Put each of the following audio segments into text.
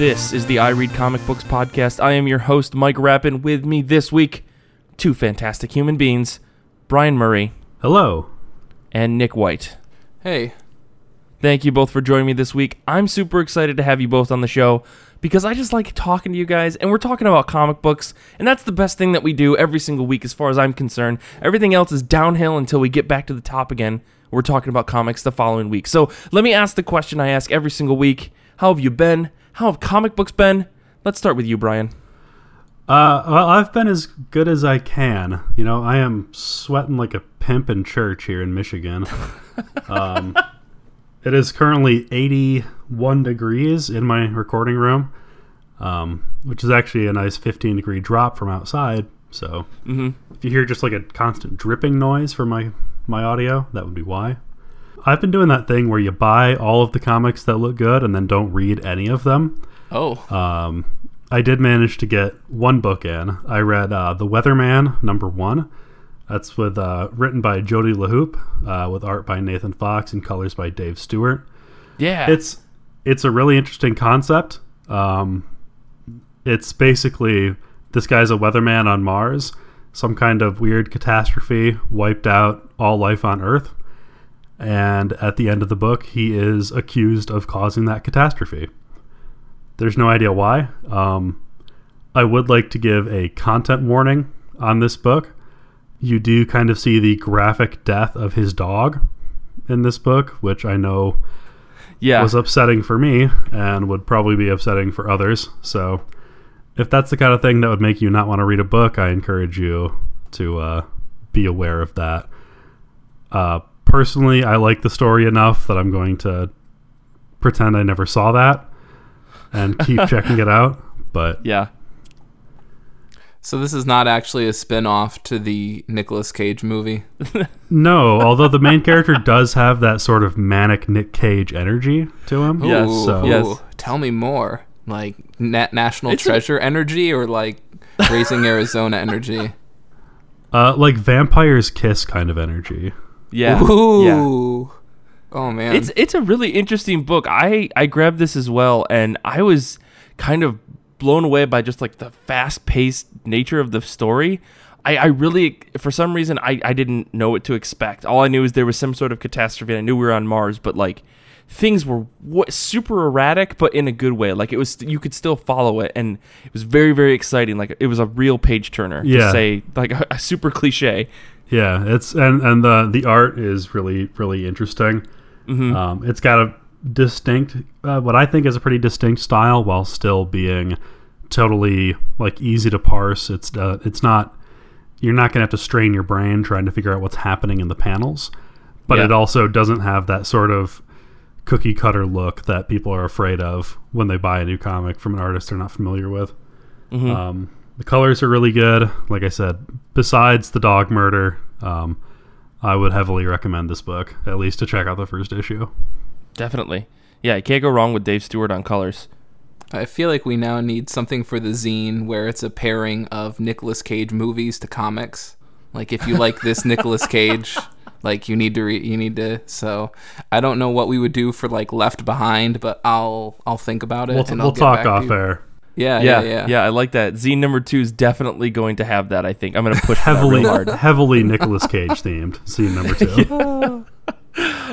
This is the I Read Comic Books podcast. I am your host, Mike Rappin. With me this week, two fantastic human beings, Brian Murray Hello. and Nick White. Hey, Thank you both for joining me this week. I'm super excited to have you both on the show because I just like talking to you guys, and we're talking about comic books, and that's the best thing that we do every single week as far as I'm concerned. Everything else is downhill until we get back to the top again. We're talking about comics the following week. So let me ask the question I ask every single week How have you been? How have comic books been? Let's start with you, Brian. Uh, well, I've been as good as I can. You know, I am sweating like a pimp in church here in Michigan. um, it is currently 81 degrees in my recording room, um, which is actually a nice 15 degree drop from outside. So Mhm. if you hear just like a constant dripping noise from my, my audio, that would be why. I've been doing that thing where you buy all of the comics that look good and then don't read any of them. oh, Um, I did manage to get one book in. I read uh, The Weatherman, number one. That's with uh, written by Jody LeHeup, uh, with art by Nathan Fox and colors by Dave Stewart. Yeah. It's it's a really interesting concept. Um, it's basically this guy's a weatherman on Mars. Some kind of weird catastrophe wiped out all life on Earth, and at the end of the book, he is accused of causing that catastrophe. There's no idea why. Um, I would like to give a content warning on this book. You do kind of see the graphic death of his dog in this book, which I know yeah. was upsetting for me and would probably be upsetting for others. So, if that's the kind of thing that would make you not want to read a book, I encourage you to uh, be aware of that. Uh, personally, I like the story enough that I'm going to pretend I never saw that and keep checking it out. But yeah. so this is not actually a spin-off to the Nicolas Cage movie. no, although the main character does have that sort of manic Nick Cage energy to him. Yes, Ooh, so- yes. Tell me more. Like nat- national It's a- treasure energy or like raising Arizona energy? Uh, like Vampire's Kiss kind of energy. Yeah. Ooh. Yeah. Oh man. It's it's a really interesting book. I I grabbed this as well, and I was kind of blown away by just like the fast paced nature of the story. I, I really, for some reason, I, I didn't know what to expect. All I knew is there was some sort of catastrophe. And I knew we were on Mars, but like things were what, super erratic, but in a good way. Like it was, you could still follow it, and it was very very exciting. Like it was a real page turner. To Yeah. say like a, a super cliche. Yeah, it's and and the the art is really really interesting. Mm-hmm. Um, it's got a distinct, uh, what I think is a pretty distinct style, while still being totally like easy to parse. It's uh, it's not you're not gonna have to strain your brain trying to figure out what's happening in the panels, but Yeah. it also doesn't have that sort of cookie cutter look that people are afraid of when they buy a new comic from an artist they're not familiar with. Mhm. Um, the colors are really good. Like I said, besides the dog murder, um, I would heavily recommend this book, at least to check out the first issue. Definitely. Yeah, you can't go wrong with Dave Stewart on colors. I feel like we now need something for the zine where it's a pairing of Nicolas Cage movies to comics. Like if you like this Nicolas Cage, like you need to re- you need to. So I don't know what we would do for like Left Behind, but I'll I'll think about it. We'll, and we'll I'll get talk back to off you. air. Yeah, yeah, yeah, yeah. I like that. Z number two is definitely going to have that. I think I'm going to push for that Heavily, hard. heavily Nicolas Cage themed. Scene number two.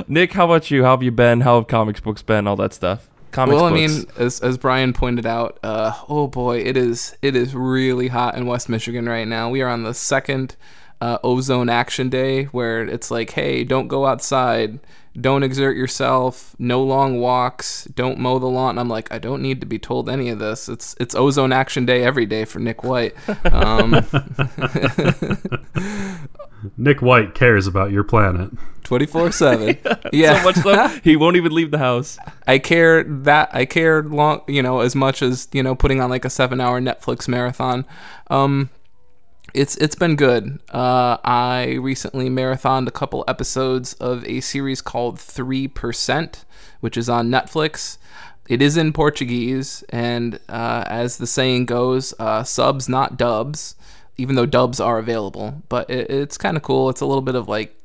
Nick, how about you? How have you been? How have comics books been? All that stuff. Comics well, I mean, as as Brian pointed out, uh, oh boy, it is it is really hot in West Michigan right now. We are on the second uh, ozone action day, where it's like, hey, don't go outside, don't exert yourself, no long walks, don't mow the lawn. I'm like, I don't need to be told any of this. It's it's ozone action day every day for Nick White. Um, Nick White cares about your planet. 24 7 yeah so much so he won't even leave the house. I care that I care long, you know, as much as you know, putting on like a seven-hour Netflix marathon. Um, it's it's been good. Uh, I recently marathoned a couple episodes of a series called Three Percent, which is on Netflix. It is in Portuguese, and uh, as the saying goes, uh, subs not dubs. Even though dubs are available, but it, it's kind of cool. It's a little bit of like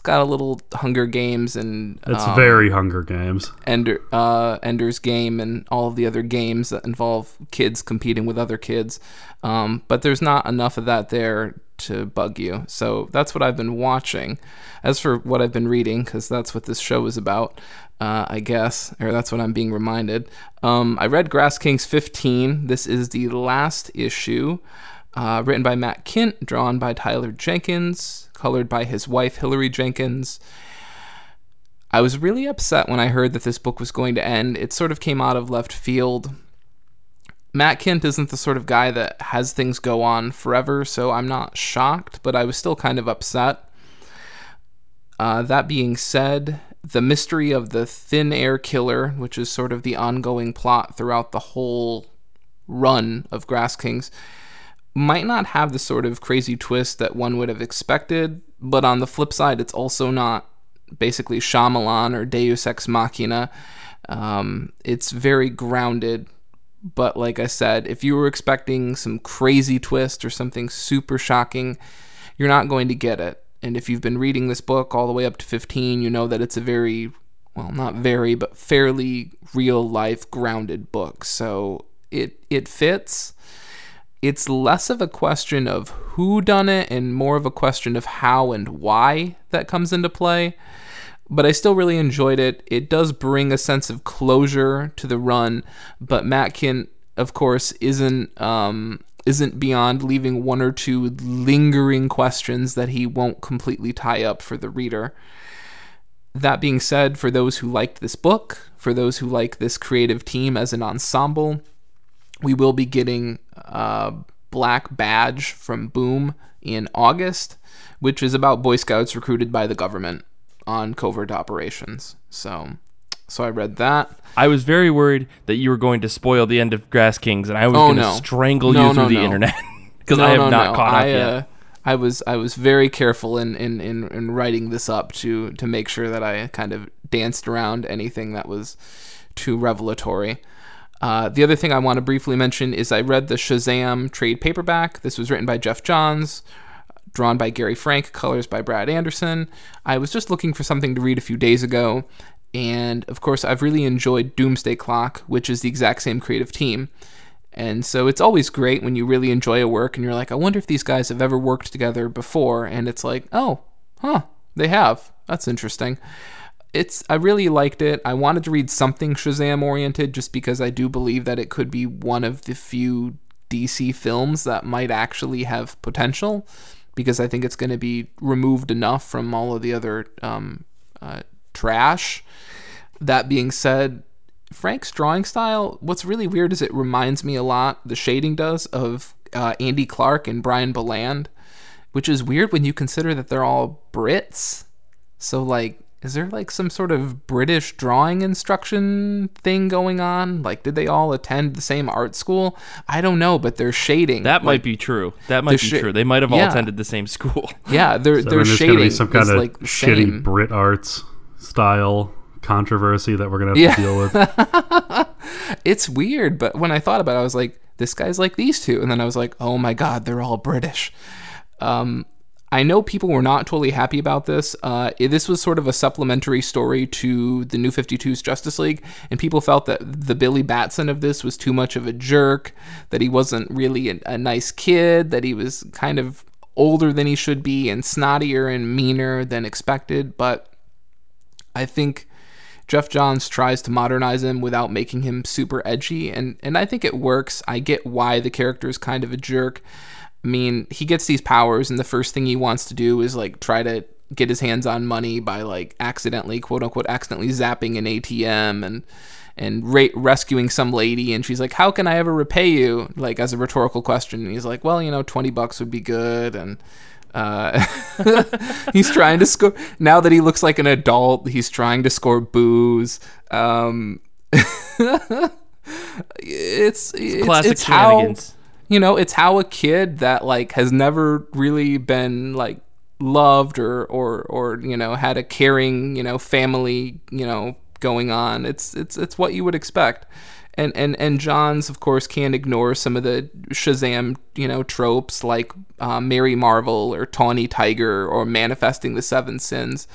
it's got a little Hunger Games and It's um, very Hunger Games. Ender, uh, Ender's Game and all of the other games that involve kids competing with other kids. Um, but there's not enough of that there to bug you. So that's what I've been watching. As for what I've been reading, because that's what this show is about, uh, I guess, or that's what I'm being reminded. Um, I read Grass Kings 15. This is the last issue. Uh, written by Matt Kindt, drawn by Tyler Jenkins, colored by his wife Hilary Jenkins. I was really upset when I heard that this book was going to end. It sort of came out of left field. Matt Kindt isn't the sort of guy that has things go on forever, so I'm not shocked, but I was still kind of upset. Uh, that being said, the mystery of the thin air killer, which is sort of the ongoing plot throughout the whole run of Grass Kings, might not have the sort of crazy twist that one would have expected, but on the flip side, it's also not basically Shyamalan or Deus Ex Machina. Um, it's very grounded, but like I said, if you were expecting some crazy twist or something super shocking, you're not going to get it. And if you've been reading this book all the way up to 15, you know that it's a very, well, not very, but fairly real life grounded book. So it it fits. It's less of a question of who done it and more of a question of how and why that comes into play. But I still really enjoyed it. It does bring a sense of closure to the run, but Matt Kindt, of course, isn't um, isn't beyond leaving one or two lingering questions that he won't completely tie up for the reader. That being said, for those who liked this book, for those who like this creative team as an ensemble, we will be getting a Black Badge from Boom in August, which is about Boy Scouts recruited by the government on covert operations. So, so I read that. I was very worried that you were going to spoil the end of Grass Kings, and I was Oh, going to no. strangle No, you through no, the internet because I have no, not no. caught up I, yet. Uh, I was I was very careful in, in, in, in writing this up to to make sure that I kind of danced around anything that was too revelatory. Uh, the other thing I want to briefly mention is I read the Shazam trade paperback. This was written by Geoff Johns, drawn by Gary Frank, colors by Brad Anderson. I was just looking for something to read a few days ago, and of course, I've really enjoyed Doomsday Clock, which is the exact same creative team. And so it's always great when you really enjoy a work and you're like, I wonder if these guys have ever worked together before. And it's like, oh, huh, they have. That's interesting. It's I really liked it. I wanted to read something Shazam oriented just because I do believe that it could be one of the few DC films that might actually have potential because I think it's going to be removed enough from all of the other um, uh, trash. That being said, Frank's drawing style, what's really weird is it reminds me a lot, the shading does, of uh, Andy Clarke and Brian Bolland, which is weird when you consider that they're all Brits. So, like, is there like some sort of British drawing instruction thing going on? Like, did they all attend the same art school? I don't know, but they're shading. that might be true. That might be sh- true. They might have all yeah. attended the same school. Yeah, their, So their then there's shading be some kind is of like shitty same. Brit arts style controversy that we're gonna have Yeah. to deal with. it's weird, but when I thought about it, I was like, this guy's like these two. And then I was like, oh my God, they're all British. Um, I know people were not totally happy about this. Uh, this was sort of a supplementary story to the New 52's Justice League, and people felt that the Billy Batson of this was too much of a jerk, that he wasn't really a, a nice kid, that he was kind of older than he should be and snottier and meaner than expected. But I think Geoff Johns tries to modernize him without making him super edgy, and and I think it works. I get why the character is kind of a jerk. I mean, he gets these powers, and the first thing he wants to do is like try to get his hands on money by like accidentally, quote unquote, accidentally zapping an ATM and and ra- rescuing some lady. And she's like, "How can I ever repay you?" Like as a rhetorical question. And he's like, "Well, you know, twenty bucks would be good." And uh, he's trying to score. Now that he looks like an adult, he's trying to score booze. Um, it's it's, Classic it's how shenanigans. You know it's how a kid that like has never really been like loved or or or you know had a caring you know family you know going on it's it's it's what you would expect and and and Johns, of course, can't ignore some of the Shazam, you know, tropes like uh, Mary Marvel or Tawny Tiger or manifesting the seven sins.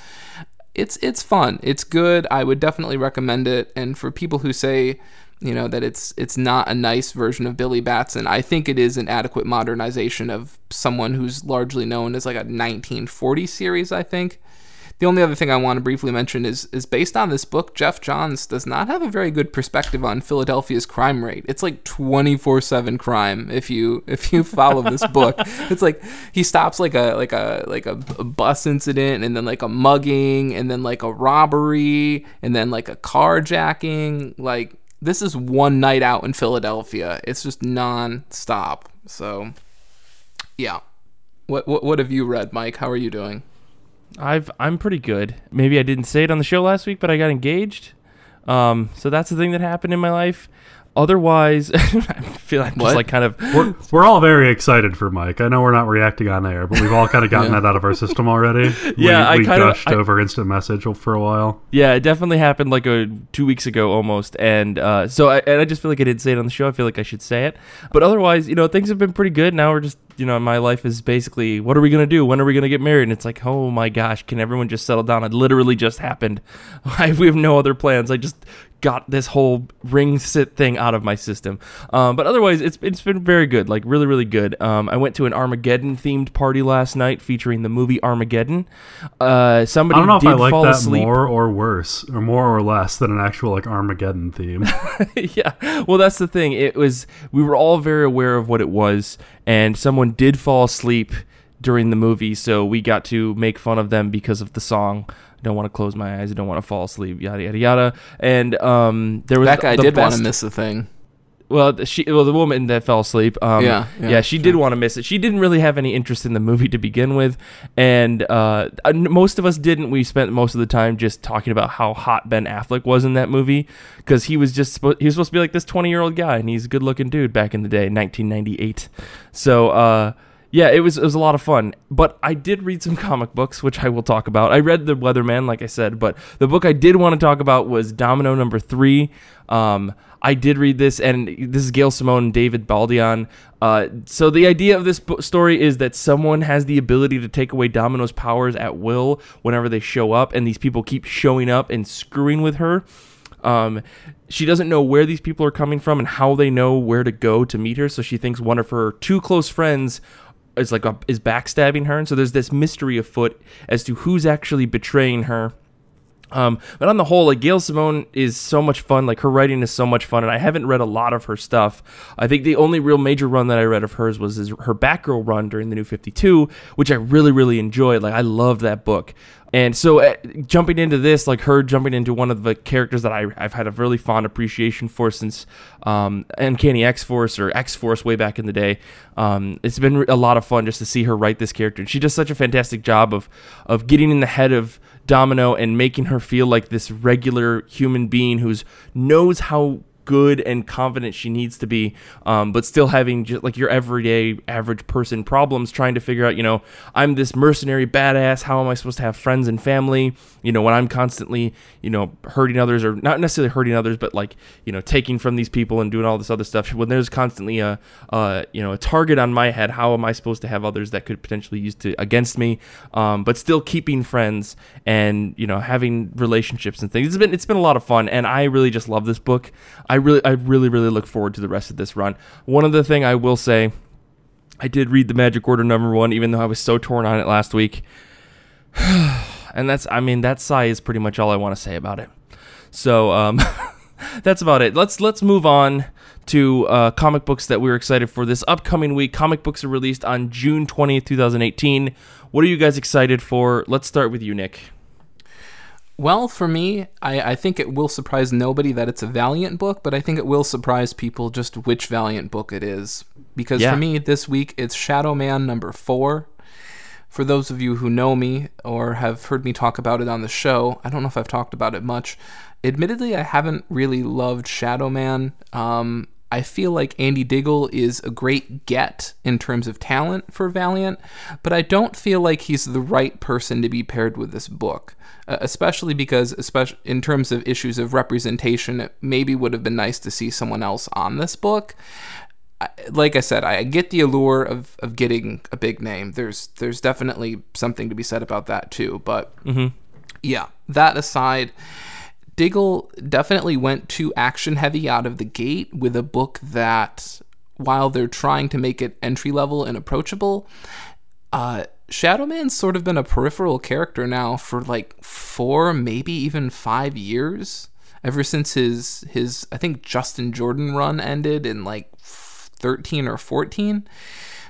It's it's fun. It's good. I would definitely recommend it. And for people who say, you know, that it's it's not a nice version of Billy Batson, I think it is an adequate modernization of someone who's largely known as like a 1940 series. I think. The only other thing I want to briefly mention is is based on this book, Geoff Johns does not have a very good perspective on Philadelphia's crime rate. It's like 24/7 crime if you if you follow this book. It's like he stops like a like a like a, a bus incident and then like a mugging and then like a robbery and then like a carjacking. Like this is one night out in Philadelphia. It's just non-stop. So yeah. What what what have you read, Mike? How are you doing? I've I'm pretty good. Maybe I didn't say it on the show last week, but I got engaged. Um, so that's the thing that happened in my life. Otherwise, I feel like I'm What? just like kind of We're, we're all very excited for Mike. I know we're not reacting on air, but we've all kind of gotten Yeah. that out of our system already. Yeah, I we, we kind of- I- over instant message for a while. yeah, it definitely happened like a two weeks ago almost, and uh, so I, and I just feel like I didn't say it on the show. I feel like I should say it, but otherwise, you know, things have been pretty good. Now we're just you know, my life is basically what are we gonna do? When are we gonna get married? And it's like, oh my gosh, can everyone just settle down? It literally just happened. I, we have no other plans. I just got this whole ring sit thing out of my system. Um, but otherwise, it's it's been very good, like really really good. Um, I went to an Armageddon themed party last night featuring the movie Armageddon. Uh, somebody I don't know if did I like fall that asleep. more or worse, or more or less than an actual like Armageddon theme. yeah. Well, that's the thing. It was we were all very aware of what it was, and someone did fall asleep during the movie, so we got to make fun of them because of the song. I don't want to close my eyes. I don't want to fall asleep. Yada yada yada. And um, there was That guy the did want to miss the thing. Well, the- she well the woman that fell asleep. Um, Yeah, yeah, yeah, she did want to miss it. She didn't really have any interest in the movie to begin with, and uh, uh, most of us didn't. We spent most of the time just talking about how hot Ben Affleck was in that movie because he was just he was supposed to be like this twenty year old guy, and he's a good looking dude back in the day, nineteen ninety eight. So. Uh, yeah, it was it was a lot of fun. But I did read some comic books, which I will talk about. I read The Weatherman, like I said, but the book I did want to talk about was Domino Number Three. Um, I did read this, and this is Gail Simone and David Baldeón. Uh, so the idea of this bo- story is that someone has the ability to take away Domino's powers at will whenever they show up, and these people keep showing up and screwing with her. Um, she doesn't know where these people are coming from and how they know where to go to meet her. So she thinks one of her two close friends is like a, is backstabbing her, and so there's this mystery afoot as to who's actually betraying her. Um, but on the whole, like Gail Simone is so much fun. Like her writing is so much fun, and I haven't read a lot of her stuff. I think the only real major run that I read of hers was his, her Batgirl run during the New Fifty Two, which I really really enjoyed. Like I loved that book. And so, uh, jumping into this, like her jumping into one of the characters that I, I've had a really fond appreciation for since um, Uncanny X Force or X Force way back in the day. Um, it's been a lot of fun just to see her write this character. And she does such a fantastic job of of getting in the head of Domino and making her feel like this regular human being who's knows how good and confident she needs to be, um, but still having just like your everyday average person problems, trying to figure out, you know, I'm this mercenary badass. How am I supposed to have friends and family? You know, when I'm constantly, you know, hurting others or not necessarily hurting others, but like, you know, taking from these people and doing all this other stuff. When there's constantly a, uh, you know, a target on my head, how am I supposed to have others that could potentially use to against me, um, but still keeping friends and you know having relationships and things. It's been it's been a lot of fun, and I really just love this book. Really I really really look forward to the rest of this run. One other thing I will say. I did read the Magic Order number one, even though I was so torn on it last week. and that's, I mean, that sigh is pretty much all I want to say about it. So, um, that's about it. Let's let's move on to uh, comic books that we're excited for this upcoming week. Comic books are released on June twentieth, two thousand eighteen. What are you guys excited for? Let's start with you, Nick. Well, for me, I, I think it will surprise nobody that it's a Valiant book, but I think it will surprise people just which Valiant book it is. Because Yeah. for me, this week, it's Shadow Man number four. For those of you who know me or have heard me talk about it on the show, I don't know if I've talked about it much. Admittedly, I haven't really loved Shadow Man. Um, I feel like Andy Diggle is a great get in terms of talent for Valiant, but I don't feel like he's the right person to be paired with this book, uh, especially because, especially in terms of issues of representation, it maybe would have been nice to see someone else on this book. I, like I said, I get the allure of, of getting a big name. There's there's definitely something to be said about that too. But yeah, that aside, Diggle definitely went too action heavy out of the gate with a book that, while they're trying to make it entry level and approachable, uh, Shadowman's sort of been a peripheral character now for like four, maybe even five years. Ever since his his I think Justin Jordan run ended in like 13 or 14.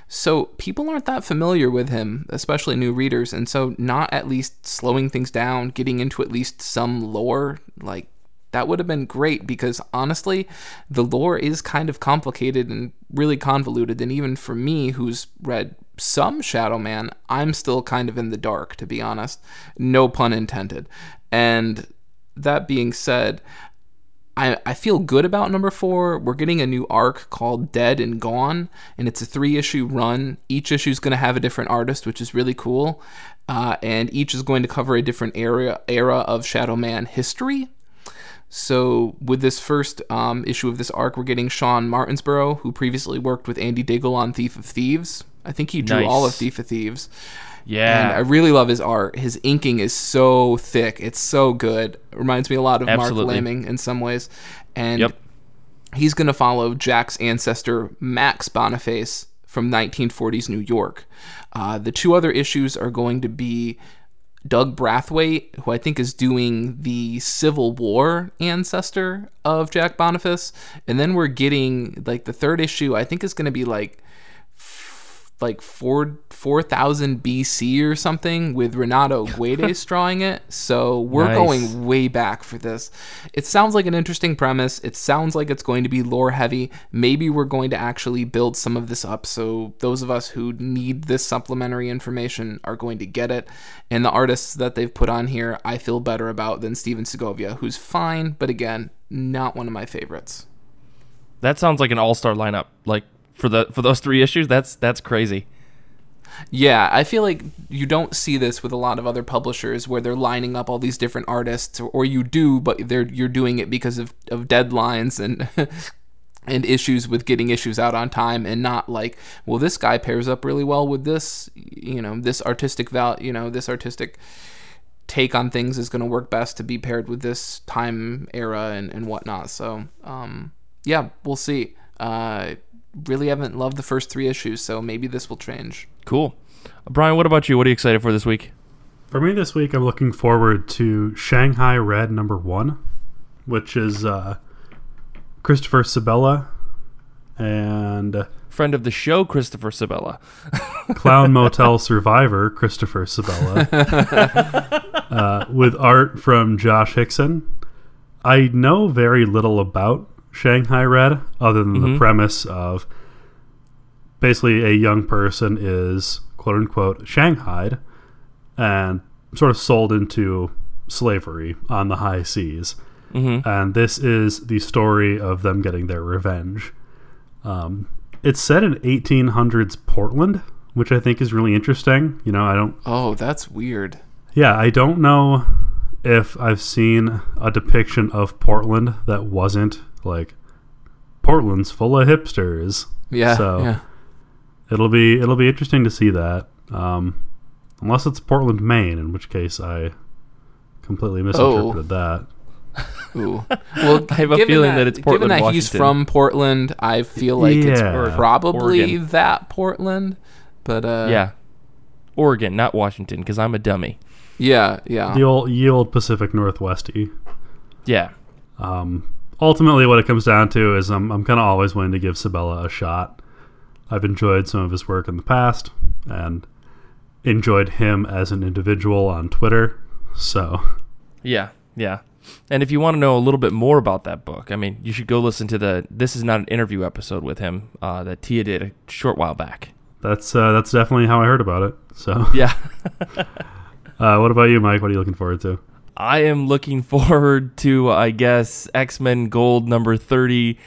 So people aren't that familiar with him, especially new readers, and so not at least slowing things down, getting into at least some lore, like that would have been great because honestly, the lore is kind of complicated and really convoluted, and even for me, who's read some Shadow Man, I'm still kind of in the dark, to be honest. No pun intended. And that being said, I, I feel good about number four. We're getting a new arc called Dead and Gone, and it's a three issue run. Each issue is going to have a different artist, which is really cool. Uh, and each is going to cover a different area era of Shadow Man history. So, with this first um, issue of this arc, we're getting Shawn Martinbrough, who previously worked with Andy Diggle on Thief of Thieves. I think he drew Nice. all of Thief of Thieves. And Yeah. I really love his art. His inking is so thick. It's so good. It reminds me a lot of Absolutely. Marc Laming in some ways. And Yep. he's going to follow Jack's ancestor, Max Boniface, from 1940s New York. Uh, the two other issues are going to be Doug Braithwaite, who I think is doing the Civil War ancestor of Jack Boniface. And then we're getting, like, the third issue, I think is going to be like like four four thousand BC or something with Renato Guedes drawing it. So we're Nice. going way back for this. It sounds like an interesting premise. It sounds like it's going to be lore heavy. Maybe we're going to actually build some of this up so those of us who need this supplementary information are going to get it. And the artists that they've put on here, I feel better about than Stephen Segovia, who's fine, but again, not one of my favorites. That sounds like an all-star lineup. Like for the for those three issues, that's that's crazy. Yeah, I feel like you don't see this with a lot of other publishers where they're lining up all these different artists, or, you do, but they're you're doing it because of, of deadlines and and issues with getting issues out on time, and not like, well, this guy pairs up really well with this, you know, this artistic val, you know, this artistic take on things is going to work best to be paired with this time era and, and whatnot. So, um, yeah, we'll see. Uh, really haven't loved the first three issues, so maybe this will change. Cool. Brian, what about you? What are you excited for this week? For me this week, I'm looking forward to Shanghai Red number one, which is uh, Christopher Sebela and Friend of the show, Christopher Sebela. Clown Motel Survivor, Christopher Sebela, uh, with art from Josh Hixson. I know very little about Shanghai Red other than the premise of basically a young person is quote unquote shanghaied and sort of sold into slavery on the high seas. And this is the story of them getting their revenge. Um, it's set in 1800s Portland, which I think is really interesting. You know, I don't Oh, that's weird. yeah, I don't know if I've seen a depiction of Portland that wasn't like Portland's full of hipsters. Yeah. So yeah. it'll be it'll be interesting to see that. Um, unless it's Portland, Maine, in which case I completely misinterpreted that. Ooh. Well, I have a feeling that it's Given Portland, that he's from Portland, I feel like it's probably Oregon. that Portland. But uh, yeah. Oregon, not Washington, because I'm a dummy. yeah, yeah. The old ye old Pacific Northwesty. Yeah. Um, ultimately, what it comes down to is I'm I'm kind of always willing to give Sebela a shot. I've enjoyed some of his work in the past and enjoyed him as an individual on Twitter. So Yeah. Yeah. And if you want to know a little bit more about that book, I mean, you should go listen to the This Is Not an Interview episode with him uh, that Tia did a short while back. that's uh, that's definitely how I heard about it. So, Yeah. uh, what about you, Mike? What are you looking forward to? I am looking forward to, I guess, X Men Gold number 30.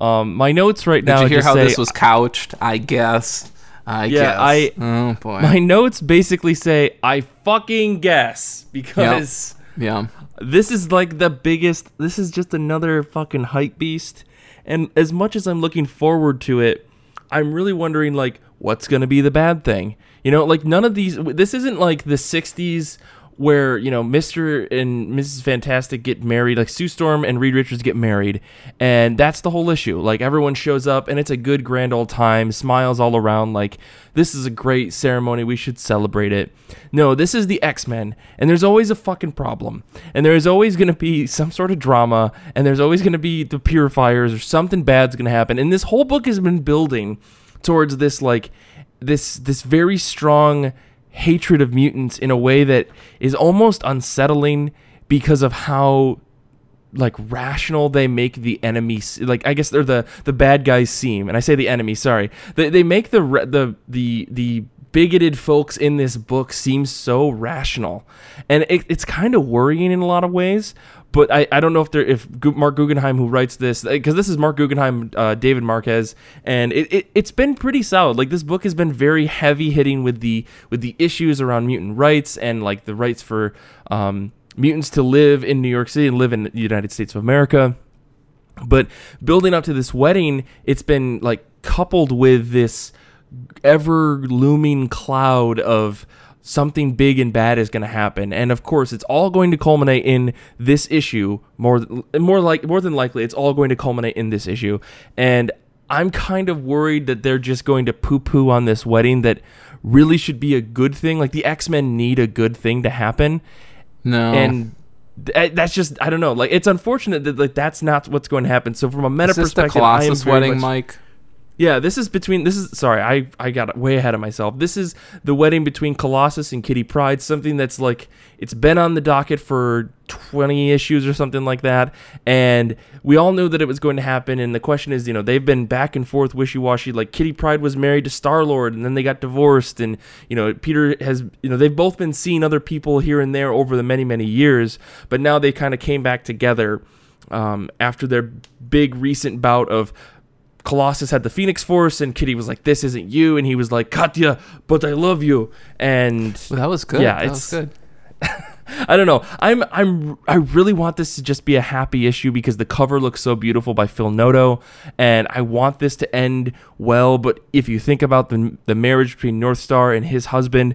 Um, my notes right Did now Did you hear how say this was couched? I guess. I Yeah, guess. I- Oh boy. my notes basically say I fucking guess because yeah. this is like the biggest this is just another fucking hype beast and as much as i'm looking forward to it i'm really wondering like what's going to be the bad thing you know like none of these this isn't like the 60s where you know mr and mrs fantastic get married like sue storm and reed richards get married and that's the whole issue. Like everyone shows up and it's a good grand old time smiles all around like this is a great ceremony we should celebrate it. No this is the x-men and there's always a fucking problem and there is always to be some sort of drama and there's always to be the purifiers or something bad's to happen and this whole book has been building towards this like this this very strong hatred of mutants in a way that is almost unsettling because of how like rational they make the enemy like I guess they're the the bad guys seem. And I say the enemy sorry. They, they make the the the the bigoted folks in this book seem so rational. And it, it's kind of worrying in a lot of ways but I, I don't know if they're if Marc Guggenheim who writes this because this is Marc Guggenheim uh, David Marquez and it, it it's been pretty solid. Like this book has been very heavy hitting with the with the issues around mutant rights and like the rights for um, mutants to live in New York City and live in the United States of America. But building up to this wedding it's been like coupled with this ever looming cloud of something big and bad is going to happen and of course it's all going to culminate in this issue more more like more than likely it's all going to culminate in this issue and i'm kind of worried that they're just going to poo poo on this wedding that really should be a good thing like the x-men need a good thing to happen No. and th- eh, that's just I don't know. Like it's unfortunate that like that's not what's going to happen. So from a meta is this the perspective, am Colossus wedding, much- Mike? Yeah, this is between this is sorry, I I got way ahead of myself. This is the wedding between Colossus and Kitty Pryde, something that's like it's been on the docket for 20 issues or something like that, and we all knew that it was going to happen. And the question is, you know, they've been back and forth wishy-washy like Kitty Pryde was married to Star-Lord and then they got divorced. And you know, Peter has you know, they've both been seeing other people here and there over the many many years, but now they kind of came back together um, after their big recent bout of Colossus had the Phoenix Force, and Kitty was like, "This isn't you," and he was like, "Katya, but I love you." And Well, that was good. Yeah, that it's- was good. I don't know. I'm I'm I really want this to just be a happy issue because the cover looks so beautiful by Phil Noto, and I want this to end well. But if you think about the the marriage between North Star and his husband.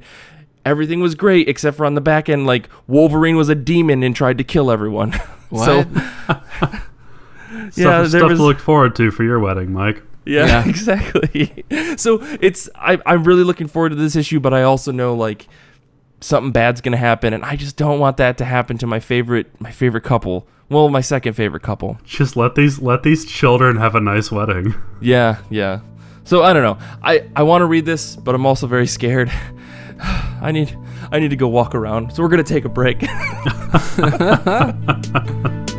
Everything was great except for on the back end, like Wolverine was a demon and tried to kill everyone. so What? Yeah, stuff, there stuff was- to look forward to for your wedding, Mike. Yeah, Yeah. exactly. So it's I, I'm really looking forward to this issue, but I also know like something bad's gonna happen, and I just don't want that to happen to my favorite my favorite couple. Well, my second favorite couple. Just let these let these children have a nice wedding. Yeah, yeah. So I don't know. I I want to read this, but I'm also very scared. I need I need to go walk around. So we're gonna take a break.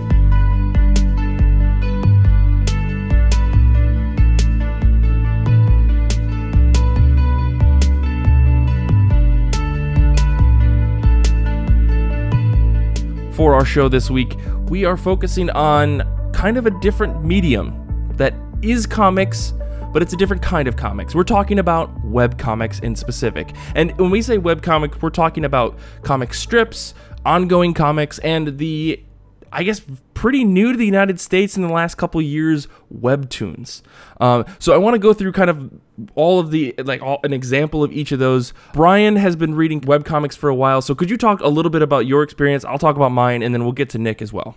For our show this week, we are focusing on kind of a different medium that is comics, but it's a different kind of comics. We're talking about web comics in specific. And when we say web comics, we're talking about comic strips, ongoing comics, and the I guess pretty new to the United States in the last couple years webtoons. Um, so I want to go through kind of all of the like all, an example of each of those. Brian has been reading webcomics for a while, so could you talk a little bit about your experience? I'll talk about mine, and then we'll get to Nick as well.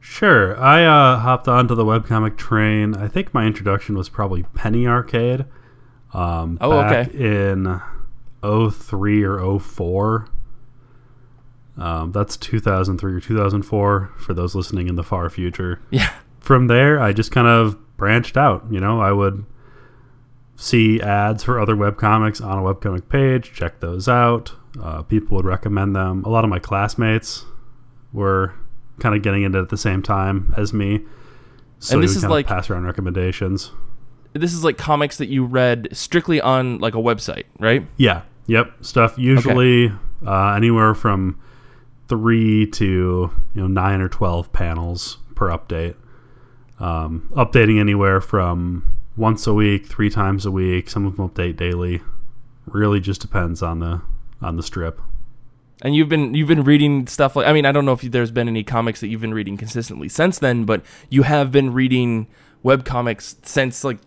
Sure. I uh, hopped onto the webcomic train. I think my introduction was probably Penny Arcade. Um, Oh, okay. in 03 or 04. Um, that's 2003 or 2004 for those listening in the far future. Yeah, From there, I just kind of branched out. You know, I would see ads for other webcomics on a webcomic page, check those out. Uh, people would recommend them. A lot of my classmates were kind of getting into it at the same time as me. So And this is like- pass around recommendations. this is like comics that you read strictly on like a website, right? Yeah. Yep. Stuff usually uh, anywhere from three to you know nine or twelve panels per update. Um, updating anywhere from once a week, three times a week. Some of them update daily. Really just depends on the on the strip. And you've been you've been reading stuff like I mean I don't know if there's been any comics that you've been reading consistently since then, but you have been reading web comics since like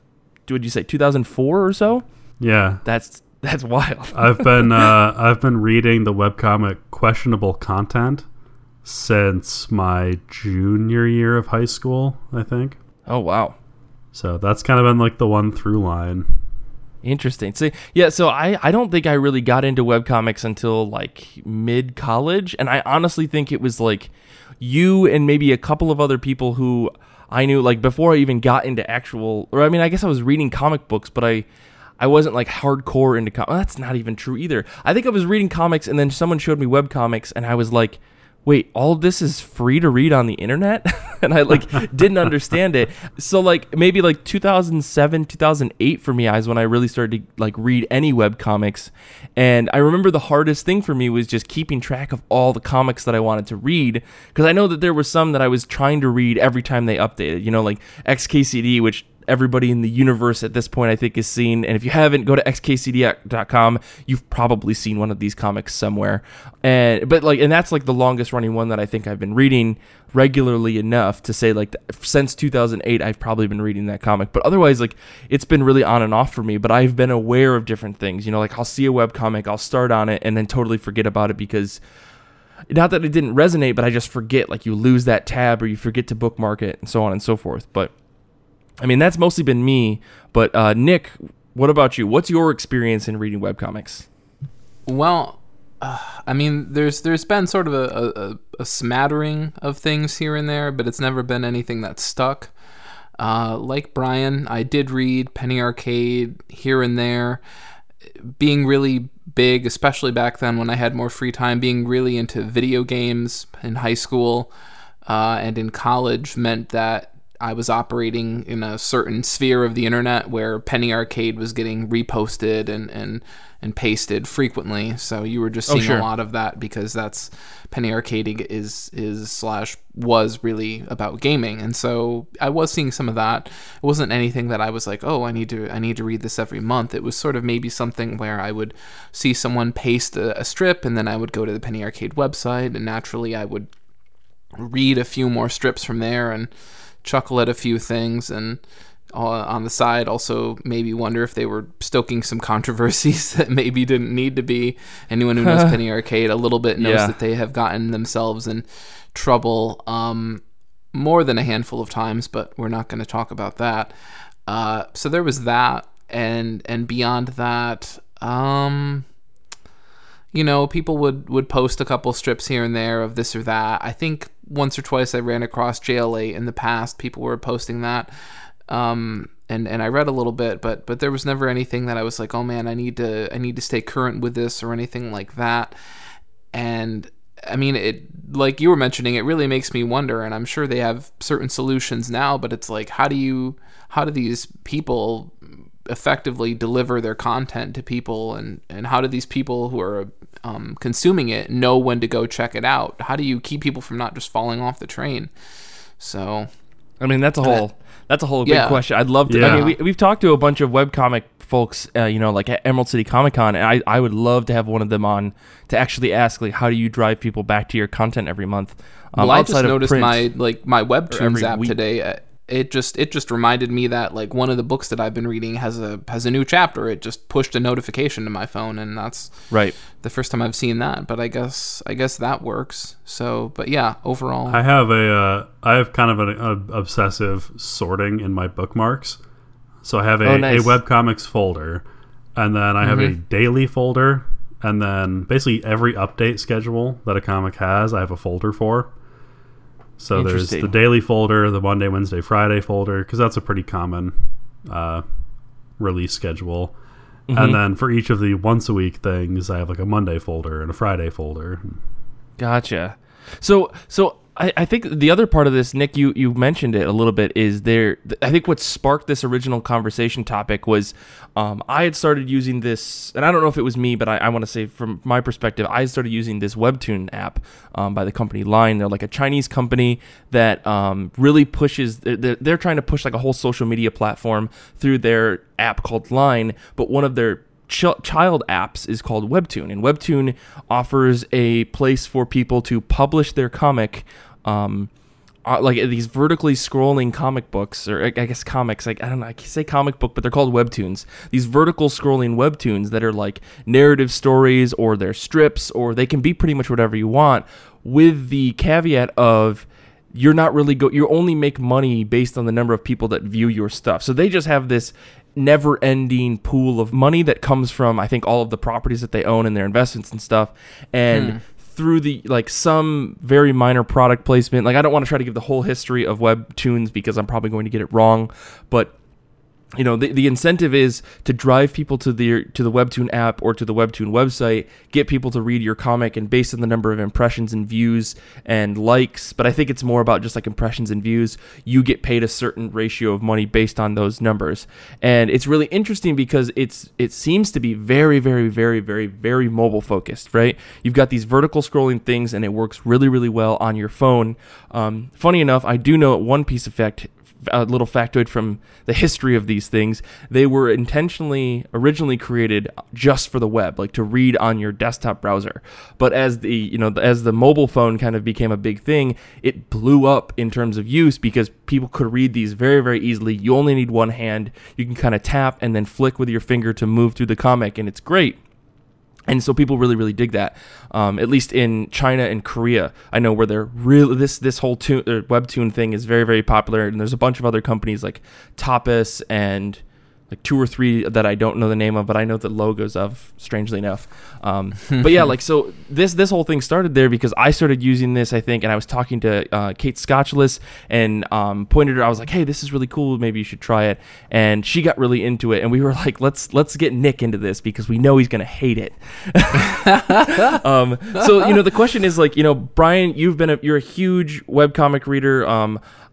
would you say 2004 or so? Yeah, That's that's wild. I've been uh, I've been reading the webcomic questionable content since my junior year of high school, I think. oh wow. So that's kind of been like the one through line. Interesting. See, yeah, so I, I don't think I really got into webcomics until like mid college. And I honestly think it was like you and maybe a couple of other people who I knew like before I even got into actual, or I mean, I guess I was reading comic books, but I. I wasn't like hardcore into comics. That's not even true either. I think I was reading comics and then someone showed me web comics and I was like, wait, all this is free to read on the internet? and I like didn't understand it. So like maybe like 2007, 2008 for me is when I really started to like read any web comics. And I remember the hardest thing for me was just keeping track of all the comics that I wanted to read because I know that there were some that I was trying to read every time they updated, you know, like XKCD which everybody in the universe at this point I think is seen. And if you haven't go to xkcd.com you've probably seen one of these comics somewhere. And but like and that's like the longest running one that I think I've been reading regularly enough to say like since 2008 I've probably been reading that comic. But otherwise like it's been really on and off for me. But I've been aware of different things. You know like I'll see a web comic I'll start on it and then totally forget about it because not that it didn't resonate but I just forget like you lose that tab or you forget to bookmark it and so on and so forth. But I mean, that's mostly been me. But uh, Nick, what about you? What's your experience in reading webcomics? Well, uh, I mean, there's there's been sort of a, a, a smattering of things here and there, but it's never been anything that stuck. Uh, like Brian, I did read Penny Arcade here and there, being really big, especially back then when I had more free time. Being really into video games in high school uh, and in college meant that I was operating in a certain sphere of the internet where Penny Arcade was getting reposted and and and pasted frequently. So you were just Oh, seeing sure. a lot of that because that's Penny Arcade is is slash was really about gaming, and so I was seeing some of that. It wasn't anything that I was like, oh, I need to I need to read this every month. It was sort of maybe something where I would see someone paste a, a strip, and then I would go to the Penny Arcade website, and naturally I would read a few more strips from there and chuckle at a few things and uh, on the side also maybe wonder if they were stoking some controversies that maybe didn't need to be anyone who knows penny arcade a little bit knows Yeah. that they have gotten themselves in trouble um, more than a handful of times but we're not going to talk about that uh, so there was that and and beyond that um you know, people would would post a couple strips here and there of this or that. I think once or twice I ran across JLA in the past. People were posting that, um, and and I read a little bit, but but there was never anything that I was like, oh man, I need to I need to stay current with this or anything like that. And I mean, it like you were mentioning, it really makes me wonder, and I'm sure they have certain solutions now, but it's like, how do you how do these people effectively deliver their content to people and and how do these people who are um, consuming it know when to go check it out how do you keep people from not just falling off the train so I mean, that's a whole that's a whole big Yeah. question. I'd love to. I mean, we, we've talked to a bunch of webcomic folks, uh, you know, like at Emerald City Comic Con, and I, I would love to have one of them on to actually ask, like, how do you drive people back to your content every month? Um, well i just noticed print. my like my webtoons every app week. today uh, it just it just reminded me that like one of the books that i've been reading has a has a new chapter it just pushed a notification to my phone and that's right. the first time i've seen that but i guess i guess that works so but yeah overall I have a uh, I have kind of an uh, obsessive sorting in my bookmarks. So I have a, Oh, nice. a webcomics folder, and then I have a daily folder, and then basically every update schedule that a comic has, I have a folder for. So there's the daily folder, the Monday, Wednesday, Friday folder, because that's a pretty common uh, release schedule. And then for each of the once a week things, I have like a Monday folder and a Friday folder. Gotcha. So so I, I think the other part of this, Nick, you, you mentioned it a little bit, is there. I think what sparked this original conversation topic was um, I had started using this, and I don't know if it was me, but I, I want to say from my perspective, I started using this Webtoon app um, by the company Line. They're like a Chinese company that um, really pushes, they're, they're trying to push like a whole social media platform through their app called Line, but one of their ch- child apps is called Webtoon, and Webtoon offers a place for people to publish their comic. Um, uh, like these vertically scrolling comic books, or I guess comics. Like I don't know, I say comic book, but they're called webtoons. These vertical scrolling webtoons that are like narrative stories, or they're strips, or they can be pretty much whatever you want, with the caveat of you're not really go you only make money based on the number of people that view your stuff. So they just have this never ending pool of money that comes from I think all of the properties that they own and their investments and stuff. And hmm. through the like some very minor product placement, like I don't want to try to give the whole history of webtoons because I'm probably going to get it wrong, but you know the, the incentive is to drive people to the to the webtoon app or to the webtoon website get people to read your comic and based on the number of impressions and views and likes. But i think it's more about just like impressions and views. You get paid a certain ratio of money based on those numbers. And it's really interesting because it's it seems to be very very very very very mobile focused right? You've got these vertical scrolling things and it works really really well on your phone. Um, funny enough i do know one piece of fact a little factoid from the history of these things. They were intentionally originally created just for the web, like to read on your desktop browser. But as the you know as the mobile phone kind of became a big thing, it blew up in terms of use because people could read these very very easily. You only need one hand. You can kind of tap and then flick with your finger to move through the comic, and it's great and so people really really dig that um, at least in china and korea. I know where they're really this this whole uh, webtoon thing is very very popular and there's a bunch of other companies like tapas and like two or three that I don't know the name of, but I know the logos of. Strangely enough, um, but yeah, like so this this whole thing started there because I started using this, I think, and I was talking to uh, Kate Scotchless and um, pointed her. I was like, "Hey, this is really cool. Maybe you should try it." And she got really into it, and we were like, "Let's let's get Nick into this because we know he's gonna hate it." um, so you know, the question is like, you know, Brian, you've been a, you're a huge webcomic reader.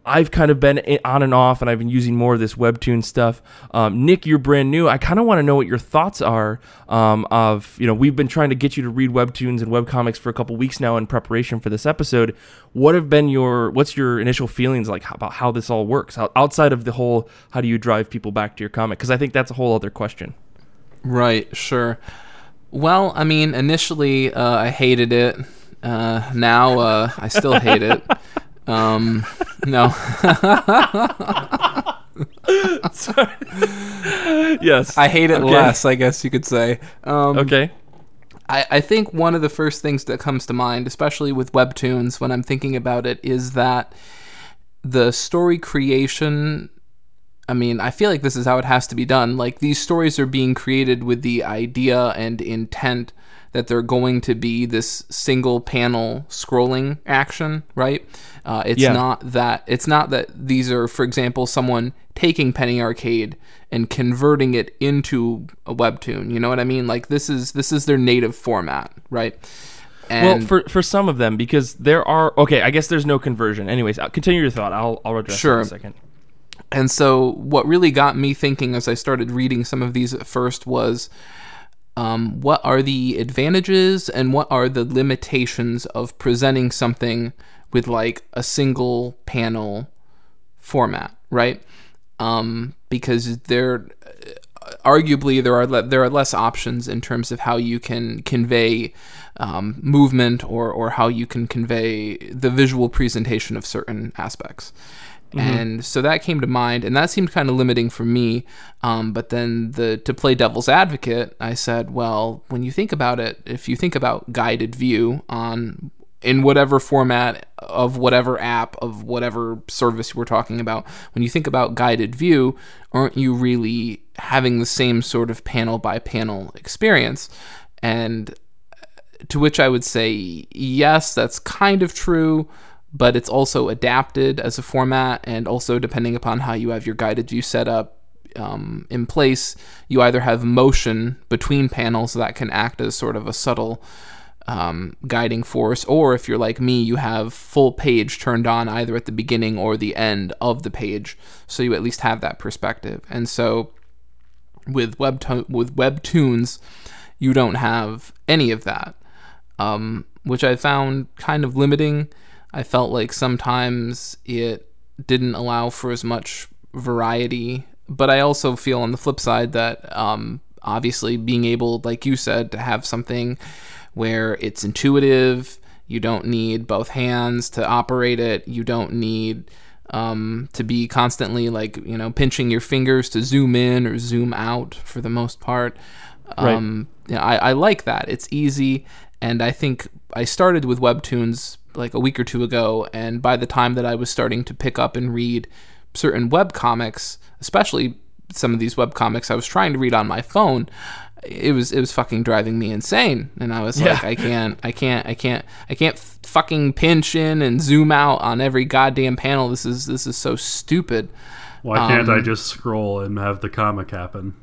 I've kind of been on and off, and I've been using more of this webtoon stuff. Um, Nick, you're brand new. I kind of want to know what your thoughts are. Um, of you know, we've been trying to get you to read webtoons and webcomics for a couple weeks now in preparation for this episode. What have been your what's your initial feelings like about how this all works outside of the whole how do you drive people back to your comic? Because I think that's a whole other question. Right, sure. Well, I mean, initially uh, I hated it. Uh, now uh, I still hate it. Um, no. yes. I hate it Okay. less, I guess you could say. Um, okay. I, I think one of the first things that comes to mind, especially with webtoons when I'm thinking about it, is that the story creation. I mean, I feel like this is how it has to be done. Like, these stories are being created with the idea and intent that they're going to be this single panel scrolling action, right? Uh, it's Yeah. not that it's not that these are, for example, someone taking Penny Arcade and converting it into a webtoon. You know what I mean? Like this is this is their native format, right? And Well, for for some of them, because there are okay. I guess there's no conversion. Anyways, uh, continue your thought. I'll I'll address Sure. in a second. And so, what really got me thinking as I started reading some of these at first was um, what are the advantages and what are the limitations of presenting something with like a single panel format, right? Um, because there, arguably, there are le- there are less options in terms of how you can convey um, movement or or how you can convey the visual presentation of certain aspects. And so that came to mind, and that seemed kind of limiting for me. Um, but then the to play devil's advocate, I said, well, when you think about it, if you think about guided view on in whatever format of whatever app of whatever service we're talking about, when you think about guided view, aren't you really having the same sort of panel by panel experience? And to which I would say, yes, that's kind of true, but it's also adapted as a format, and also depending upon how you have your guided view set up um, in place, you either have motion between panels that can act as sort of a subtle um, guiding force, or if you're like me, you have full page turned on either at the beginning or the end of the page, so you at least have that perspective. And so with web with webtoons, you don't have any of that, um, which I found kind of limiting. I felt like sometimes it didn't allow for as much variety, but I also feel on the flip side that um, obviously being able, like you said, to have something where it's intuitive. You don't need both hands to operate it. You don't need um, to be constantly like you know pinching your fingers to zoom in or zoom out for the most part. Um, right. I, I like that. It's easy, and I think I started with webtoons like a week or two ago, and by the time that I was starting to pick up and read certain web comics, especially some of these web comics I was trying to read on my phone, it was it was fucking driving me insane. And i was yeah. like i can't i can't i can't i can't fucking pinch in and zoom out on every goddamn panel. This is this is so stupid. Why can't um, i just scroll and have the comic happen?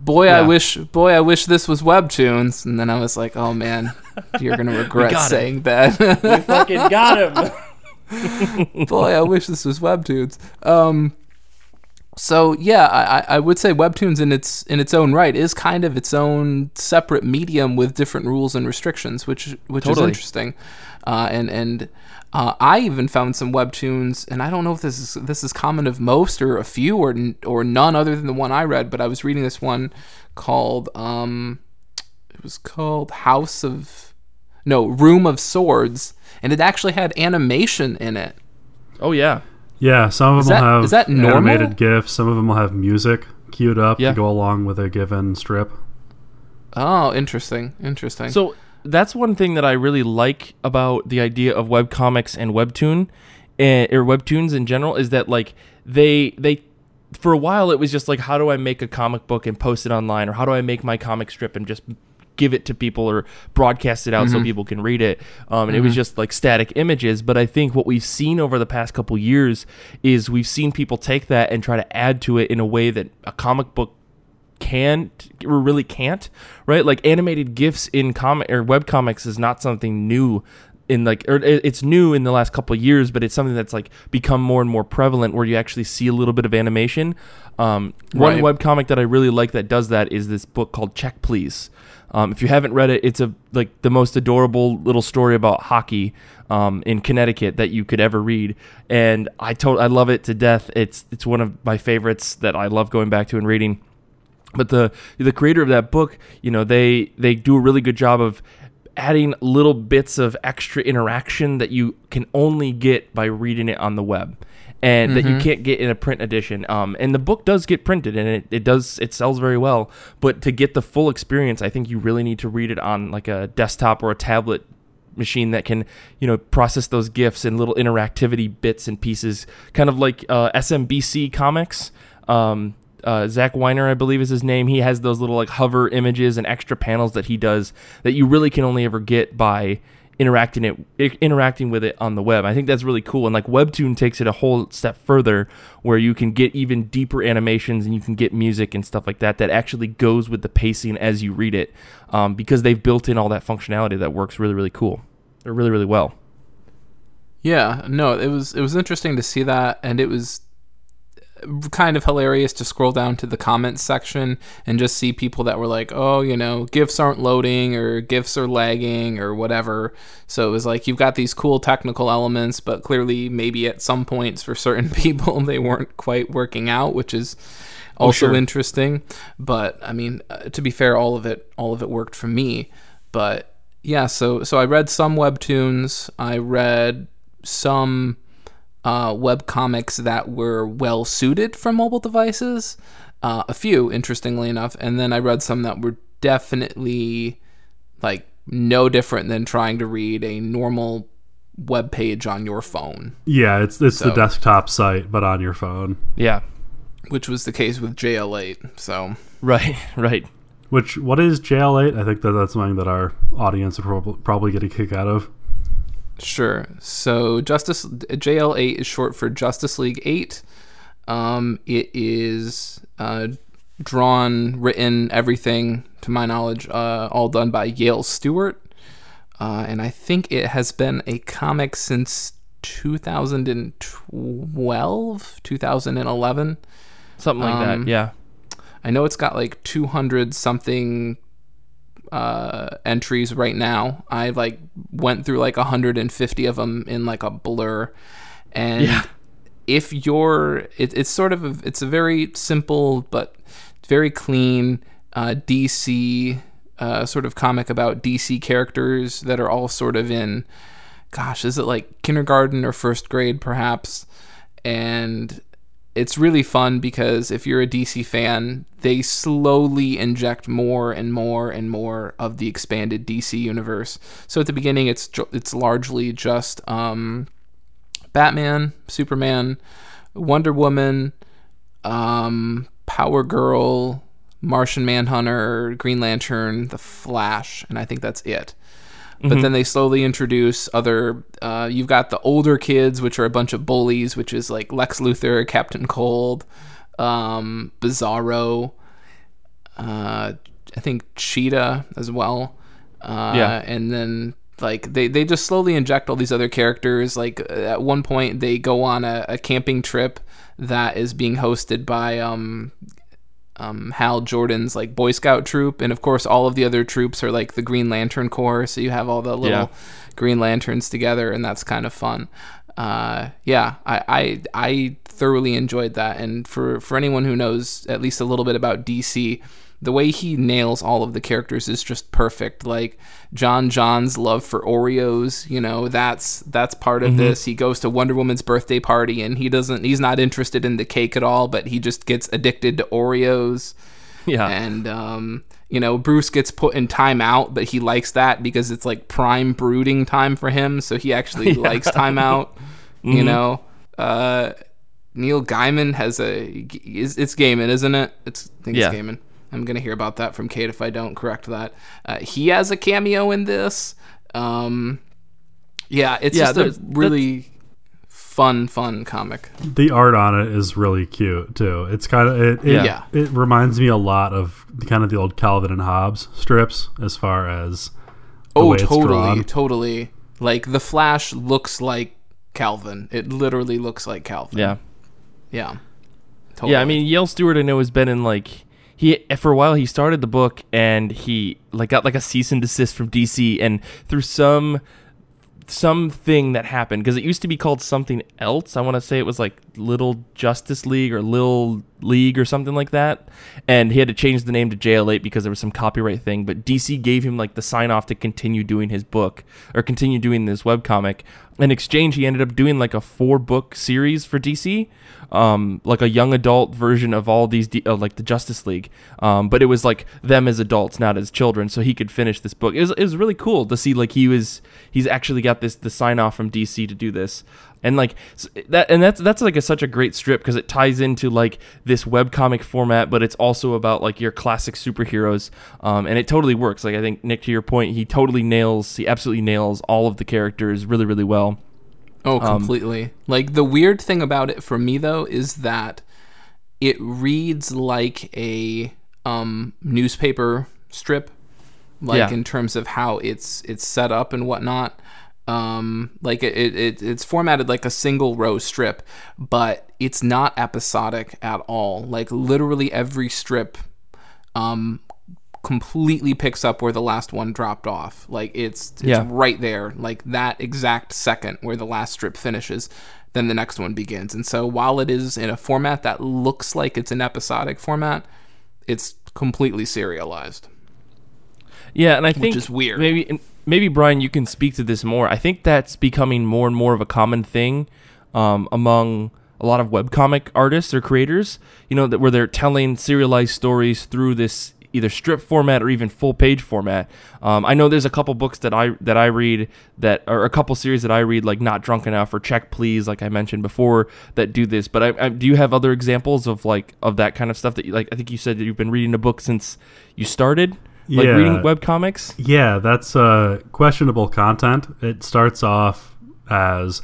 Boy yeah. i wish boy i wish this was webtoons. And then i was like oh man you're gonna regret saying him. that. We fucking got him. Boy i wish this was webtoons. Um so yeah, I, I would say Webtoons in its in its own right is kind of its own separate medium with different rules and restrictions, which which totally. is interesting. Uh, and and uh, I even found some Webtoons, and I don't know if this is this is common of most or a few or or none other than the one I read. But I was reading this one called um, it was called House of no Room of Swords, and it actually had animation in it. Oh yeah. Yeah, some of is them that, will have is that animated GIFs. Some of them will have music queued up yeah. to go along with a given strip. Oh, interesting. Interesting. So that's one thing that I really like about the idea of webcomics and webtoon and, eh, or webtoons in general is that like they they for a while it was just like how do I make a comic book and post it online or how do I make my comic strip and just give it to people or broadcast it out mm-hmm. so people can read it. Um, and mm-hmm. it was mm-hmm. just like static images. But I think what we've seen over the past couple years is we've seen people take that and try to add to it in a way that a comic book can't or really can't right like animated gifs in comic or web comics is not something new in like or it's new in the last couple of years but it's something that's like become more and more prevalent where you actually see a little bit of animation um, one web comic that i really like that does that is this book called check please um, if you haven't read it, it's a like the most adorable little story about hockey um, in Connecticut that you could ever read, and I told I love it to death. It's it's one of my favorites that I love going back to and reading. But the the creator of that book, you know, they they do a really good job of adding little bits of extra interaction that you can only get by reading it on the web and mm-hmm. that you mm-hmm. can't get in a print edition. Um, and the book does get printed, and it, it does it sells very well. But to get the full experience, I think you really need to read it on like a desktop or a tablet machine that can you know process those gifs and little interactivity bits and pieces, kind of like uh, SMBC comics. Um, uh, Zach Weiner, I believe is his name. He has those little like hover images and extra panels that he does that you really can only ever get by interacting it interacting with it on the web. I think that's really cool and like Webtoon takes it a whole step further where you can get even deeper animations and you can get music and stuff like that that actually goes with the pacing as you read it um, because they've built in all that functionality that works really really cool or really really well. Yeah, no, it was it was interesting to see that and it was kind of hilarious to scroll down to the comments section and just see people that were like, oh, you know, GIFs aren't loading or GIFs are lagging or whatever. So it was like you've got these cool technical elements, but clearly maybe at some points for certain people they weren't quite working out, which is oh, also oh, sure. interesting. But I mean, uh, to be fair, all of it all of it worked for me. But yeah, so so I read some webtoons. I read some uh, web comics that were well suited for mobile devices. Uh, a few, interestingly enough, and then I read some that were definitely like no different than trying to read a normal web page on your phone. Yeah, it's it's so, the desktop site, but on your phone. Yeah, which was the case with JL8. So right, right. Which what is JL8? I think that that's something that our audience will probably get a kick out of. Sure. So Justice JL8 is short for Justice League 8. Um, it is uh, drawn, written, everything to my knowledge, uh, all done by Yale Stewart. uh, and I think it has been a comic since 2012, 2011. Something like Um, that. Yeah. I know it's got like 200 something uh, entries right now. I like went through like 150 of them in like a blur, and Yeah. if you're, it, it's sort of a, it's a very simple but very clean uh, DC uh, sort of comic about DC characters that are all sort of in, gosh, is it like kindergarten or first grade perhaps, and it's really fun because if you're a DC fan, they slowly inject more and more and more of the expanded DC universe. So at the beginning, it's it's largely just um, Batman, Superman, Wonder Woman, um, Power Girl, Martian Manhunter, Green Lantern, The Flash, and I think that's it. But then they slowly introduce other. Uh, you've got the older kids, which are a bunch of bullies, which is like Lex Luthor, Captain Cold, um, Bizarro, uh, I think Cheetah as well. Uh, Yeah. And then like they, they just slowly inject all these other characters. Like uh, at one point they go on a, a camping trip that is being hosted by um, um, Hal Jordan's like Boy Scout troop, and of course all of the other troops are like the Green Lantern Corps. So you have all the little Yeah. Green Lanterns together, and that's kind of fun. Uh, yeah, I, I I thoroughly enjoyed that, and for for anyone who knows at least a little bit about DC. The way he nails all of the characters is just perfect. Like John John's love for Oreos, you know, that's that's part of this. He goes to Wonder Woman's birthday party and he doesn't he's not interested in the cake at all, but he just gets addicted to Oreos Yeah. and um, you know Bruce gets put in timeout, but he likes that because it's like prime brooding time for him, so he actually likes timeout. You know, uh, Neil Gaiman has a it's, it's Gaiman, isn't it? It's I think Yeah. it's Gaiman. I'm gonna hear about that from Kate if I don't correct that. Uh, he has a cameo in this. Um, yeah, it's Yeah, just a there's- really fun, fun comic. The art on it is really cute too. It's kind of it. It, Yeah. it reminds me a lot of the, kind of the old Calvin and Hobbes strips as far as the Oh, way it's totally, drawn. totally. Like the Flash looks like Calvin. It literally looks like Calvin. yeah. yeah, totally. Yeah, I mean Yale Stewart I know has been in like he for a while he started the book and he like got like a cease and desist from DC and through some something that happened because it used to be called something else. I want to say it was like Little Justice League or Lil League or something like that. And he had to change the name to JL8 because there was some copyright thing. But DC gave him like the sign off to continue doing his book or continue doing this webcomic. In exchange, he ended up doing like a four book series for DC. Um, like a young adult version of all these, D- uh, like the Justice League, um, but it was like them as adults, not as children. So he could finish this book. It was, it was really cool to see like he was he's actually got this the sign off from DC to do this and like that and that's that's like a, such a great strip because it ties into like this webcomic format but it's also about like your classic superheroes um, and it totally works like i think nick to your point he totally nails he absolutely nails all of the characters really really well oh, um, completely. like the weird thing about it for me though is that it reads like a um, newspaper strip, like Yeah. in terms of how it's it's set up and whatnot. Um, like it, it, it it's formatted like a single row strip, but it's not episodic at all. Like literally every strip um completely picks up where the last one dropped off. Like it's it's Yeah. right there, like that exact second where the last strip finishes, then the next one begins. And so while it is in a format that looks like it's an episodic format, it's completely serialized. Yeah, and I think is weird. Maybe maybe Brian, you can speak to this more. I think that's becoming more and more of a common thing um, among a lot of webcomic artists or creators. You know, that where they're telling serialized stories through this either strip format or even full page format. Um, I know there's a couple books that I that I read that or a couple series that I read like Not Drunk Enough or Check Please, like I mentioned before, that do this. But I, I, do you have other examples of like of that kind of stuff that you, like I think you said that you've been reading a book since you started, like Yeah. reading webcomics. Yeah, that's uh, questionable content. It starts off as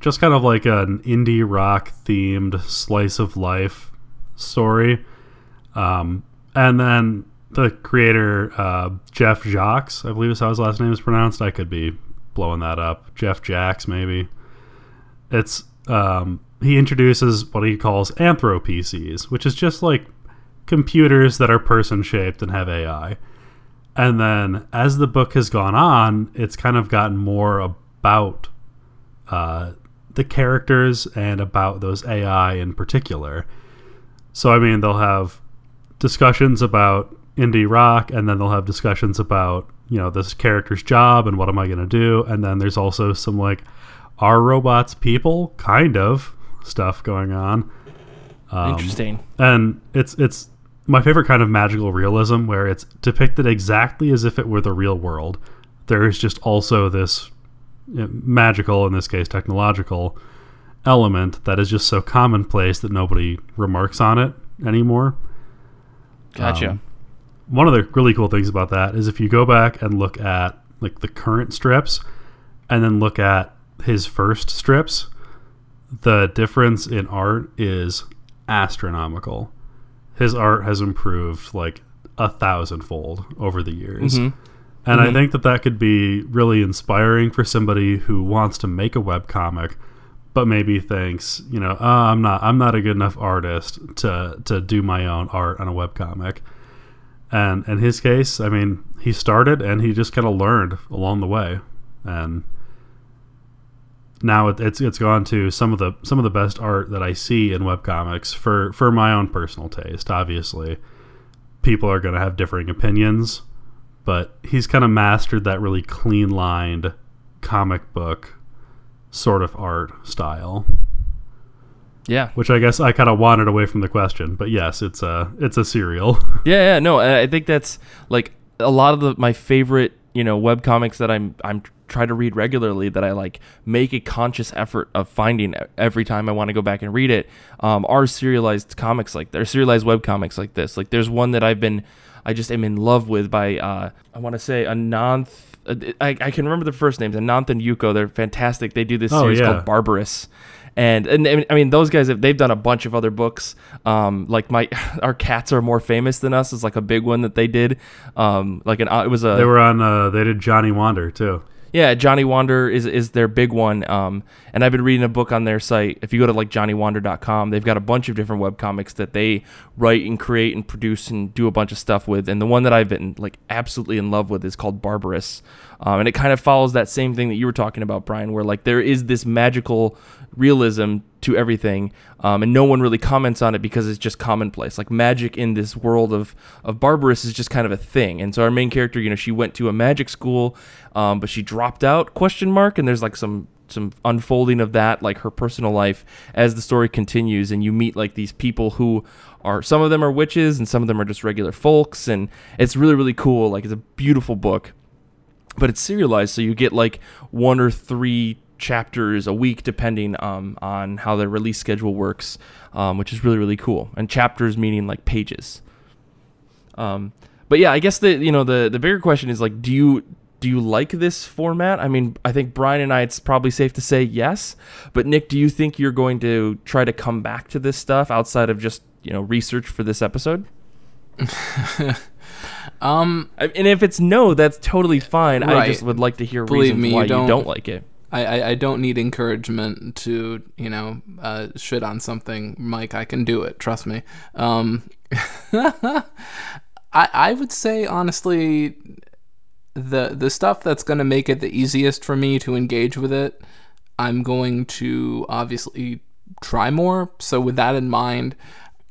just kind of like an indie rock themed slice of life story. Um, and then the creator uh, Jeph Jacques, I believe is how his last name is pronounced. I could be blowing that up. Jeph Jacques, maybe. It's um, he introduces what he calls anthro PCs, which is just like computers that are person shaped and have AI. And then as the book has gone on, it's kind of gotten more about uh, the characters and about those AI in particular. So, I mean, they'll have discussions about indie rock, and then they'll have discussions about, you know, this character's job and what am I going to do. And then there's also some like, are robots people? Kind of stuff going on. Um, Interesting. And it's it's my favorite kind of magical realism where it's depicted exactly as if it were the real world. There is just also this magical, in this case, technological element that is just so commonplace that nobody remarks on it anymore. Gotcha. Um, one of the really cool things about that is if you go back and look at like the current strips and then look at his first strips, the difference in art is astronomical. His art has improved like a thousandfold over the years. Mm-hmm. And mm-hmm. I think that that could be really inspiring for somebody who wants to make a web comic but maybe thinks, you know, oh, I'm not I'm not a good enough artist to to do my own art on a web comic. And in his case, I mean, he started and he just kind of learned along the way. And now it's it's gone to some of the some of the best art that I see in webcomics for for my own personal taste. Obviously, people are going to have differing opinions, but he's kind of mastered that really clean lined comic book sort of art style. Yeah, which I guess I kind of wandered away from the question, but yes, it's a it's a serial. Yeah, yeah, no, I think that's like a lot of the my favorite you know web comics that I'm I'm try to read regularly that I like make a conscious effort of finding every time I want to go back and read it um, are serialized comics like they're serialized web comics like this. Like there's one that I've been I just am in love with by uh, I want to say Ananth. I, I can remember the first names Ananth and Yuko. They're fantastic. They do this oh, series yeah. called Barbarous. And, and I mean those guys have they've done a bunch of other books. Um, like my our cats are more famous than us is like a big one that they did. Um, like an it was a they were on uh, they did Johnny Wander too. Yeah, Johnny Wander is is their big one. Um, and I've been reading a book on their site. If you go to like johnnywander.com, they've got a bunch of different web comics that they write and create and produce and do a bunch of stuff with. And the one that I've been like absolutely in love with is called Barbarous. Um, and it kind of follows that same thing that you were talking about, Brian, where like there is this magical realism to everything, um, and no one really comments on it because it's just commonplace. Like magic in this world of of Barbarous is just kind of a thing. And so our main character, you know, she went to a magic school, um, but she dropped out? Question mark. And there's like some some unfolding of that, like her personal life, as the story continues, and you meet like these people who are some of them are witches and some of them are just regular folks, and it's really really cool. Like it's a beautiful book, but it's serialized, so you get like one or three chapters a week, depending um, on how the release schedule works, um, which is really really cool. And chapters meaning like pages. Um, but yeah, I guess the you know the the bigger question is like, do you do you like this format? I mean, I think Brian and I, it's probably safe to say yes. But Nick, do you think you're going to try to come back to this stuff outside of just you know research for this episode? um, and if it's no, that's totally fine. Right. I just would like to hear Believe reasons me, why you don't, you don't like it. I, I, I, don't need encouragement to you know uh, shit on something, Mike. I can do it. Trust me. Um, I I would say honestly, the the stuff that's going to make it the easiest for me to engage with it, I'm going to obviously try more. So with that in mind,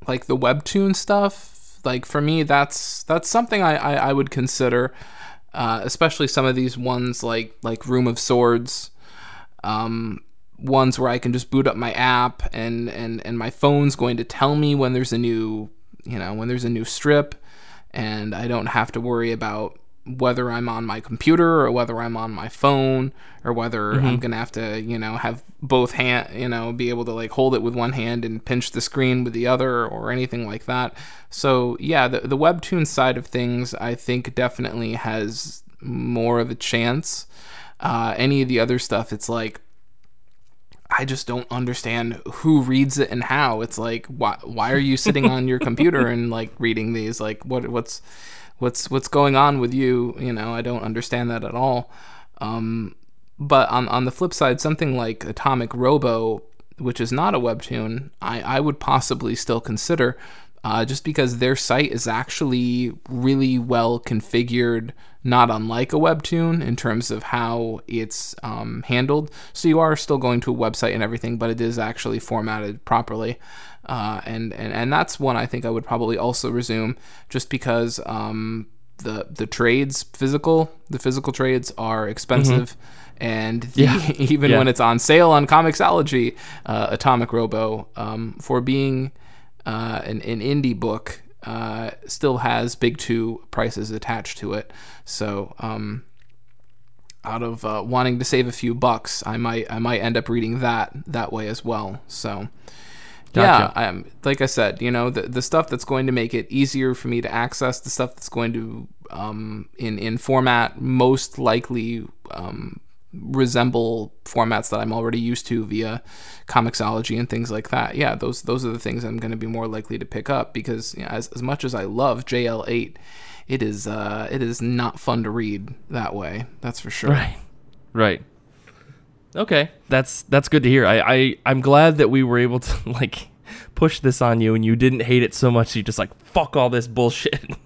like the webtoon stuff, like for me, that's that's something I I, I would consider. Uh, especially some of these ones like like Room of Swords um, ones where I can just boot up my app and, and, and my phone's going to tell me when there's a new, you know, when there's a new strip and I don't have to worry about whether I'm on my computer or whether I'm on my phone or whether mm-hmm. I'm gonna have to, you know, have both hand, you know, be able to like hold it with one hand and pinch the screen with the other or anything like that. So yeah, the the webtoon side of things, I think definitely has more of a chance uh, any of the other stuff, it's like I just don't understand who reads it and how. It's like why why are you sitting on your computer and like reading these? Like what what's what's what's going on with you? You know, I don't understand that at all. Um, but on on the flip side, something like Atomic Robo, which is not a webtoon, I I would possibly still consider. Uh, just because their site is actually really well configured, not unlike a webtoon in terms of how it's um, handled. So you are still going to a website and everything, but it is actually formatted properly. Uh, and, and and that's one I think I would probably also resume, just because um, the the trades physical the physical trades are expensive. Mm-hmm. And the, yeah. even yeah. when it's on sale on Comixology, uh, Atomic Robo, um, for being uh, an, an indie book, uh, still has big two prices attached to it. So, um, out of uh, wanting to save a few bucks, I might I might end up reading that that way as well. So, Gotcha. Yeah, um, like I said, you know, the the stuff that's going to make it easier for me to access, the stuff that's going to um, in in format most likely um, resemble formats that I'm already used to via Comixology and things like that. Yeah, those those are the things I'm going to be more likely to pick up because you know, as as much as I love JL8, it is uh, it is not fun to read that way. That's for sure. Right. Right. Okay, that's that's good to hear. I, I I'm glad that we were able to like push this on you and you didn't hate it so much. You just like fuck all this bullshit.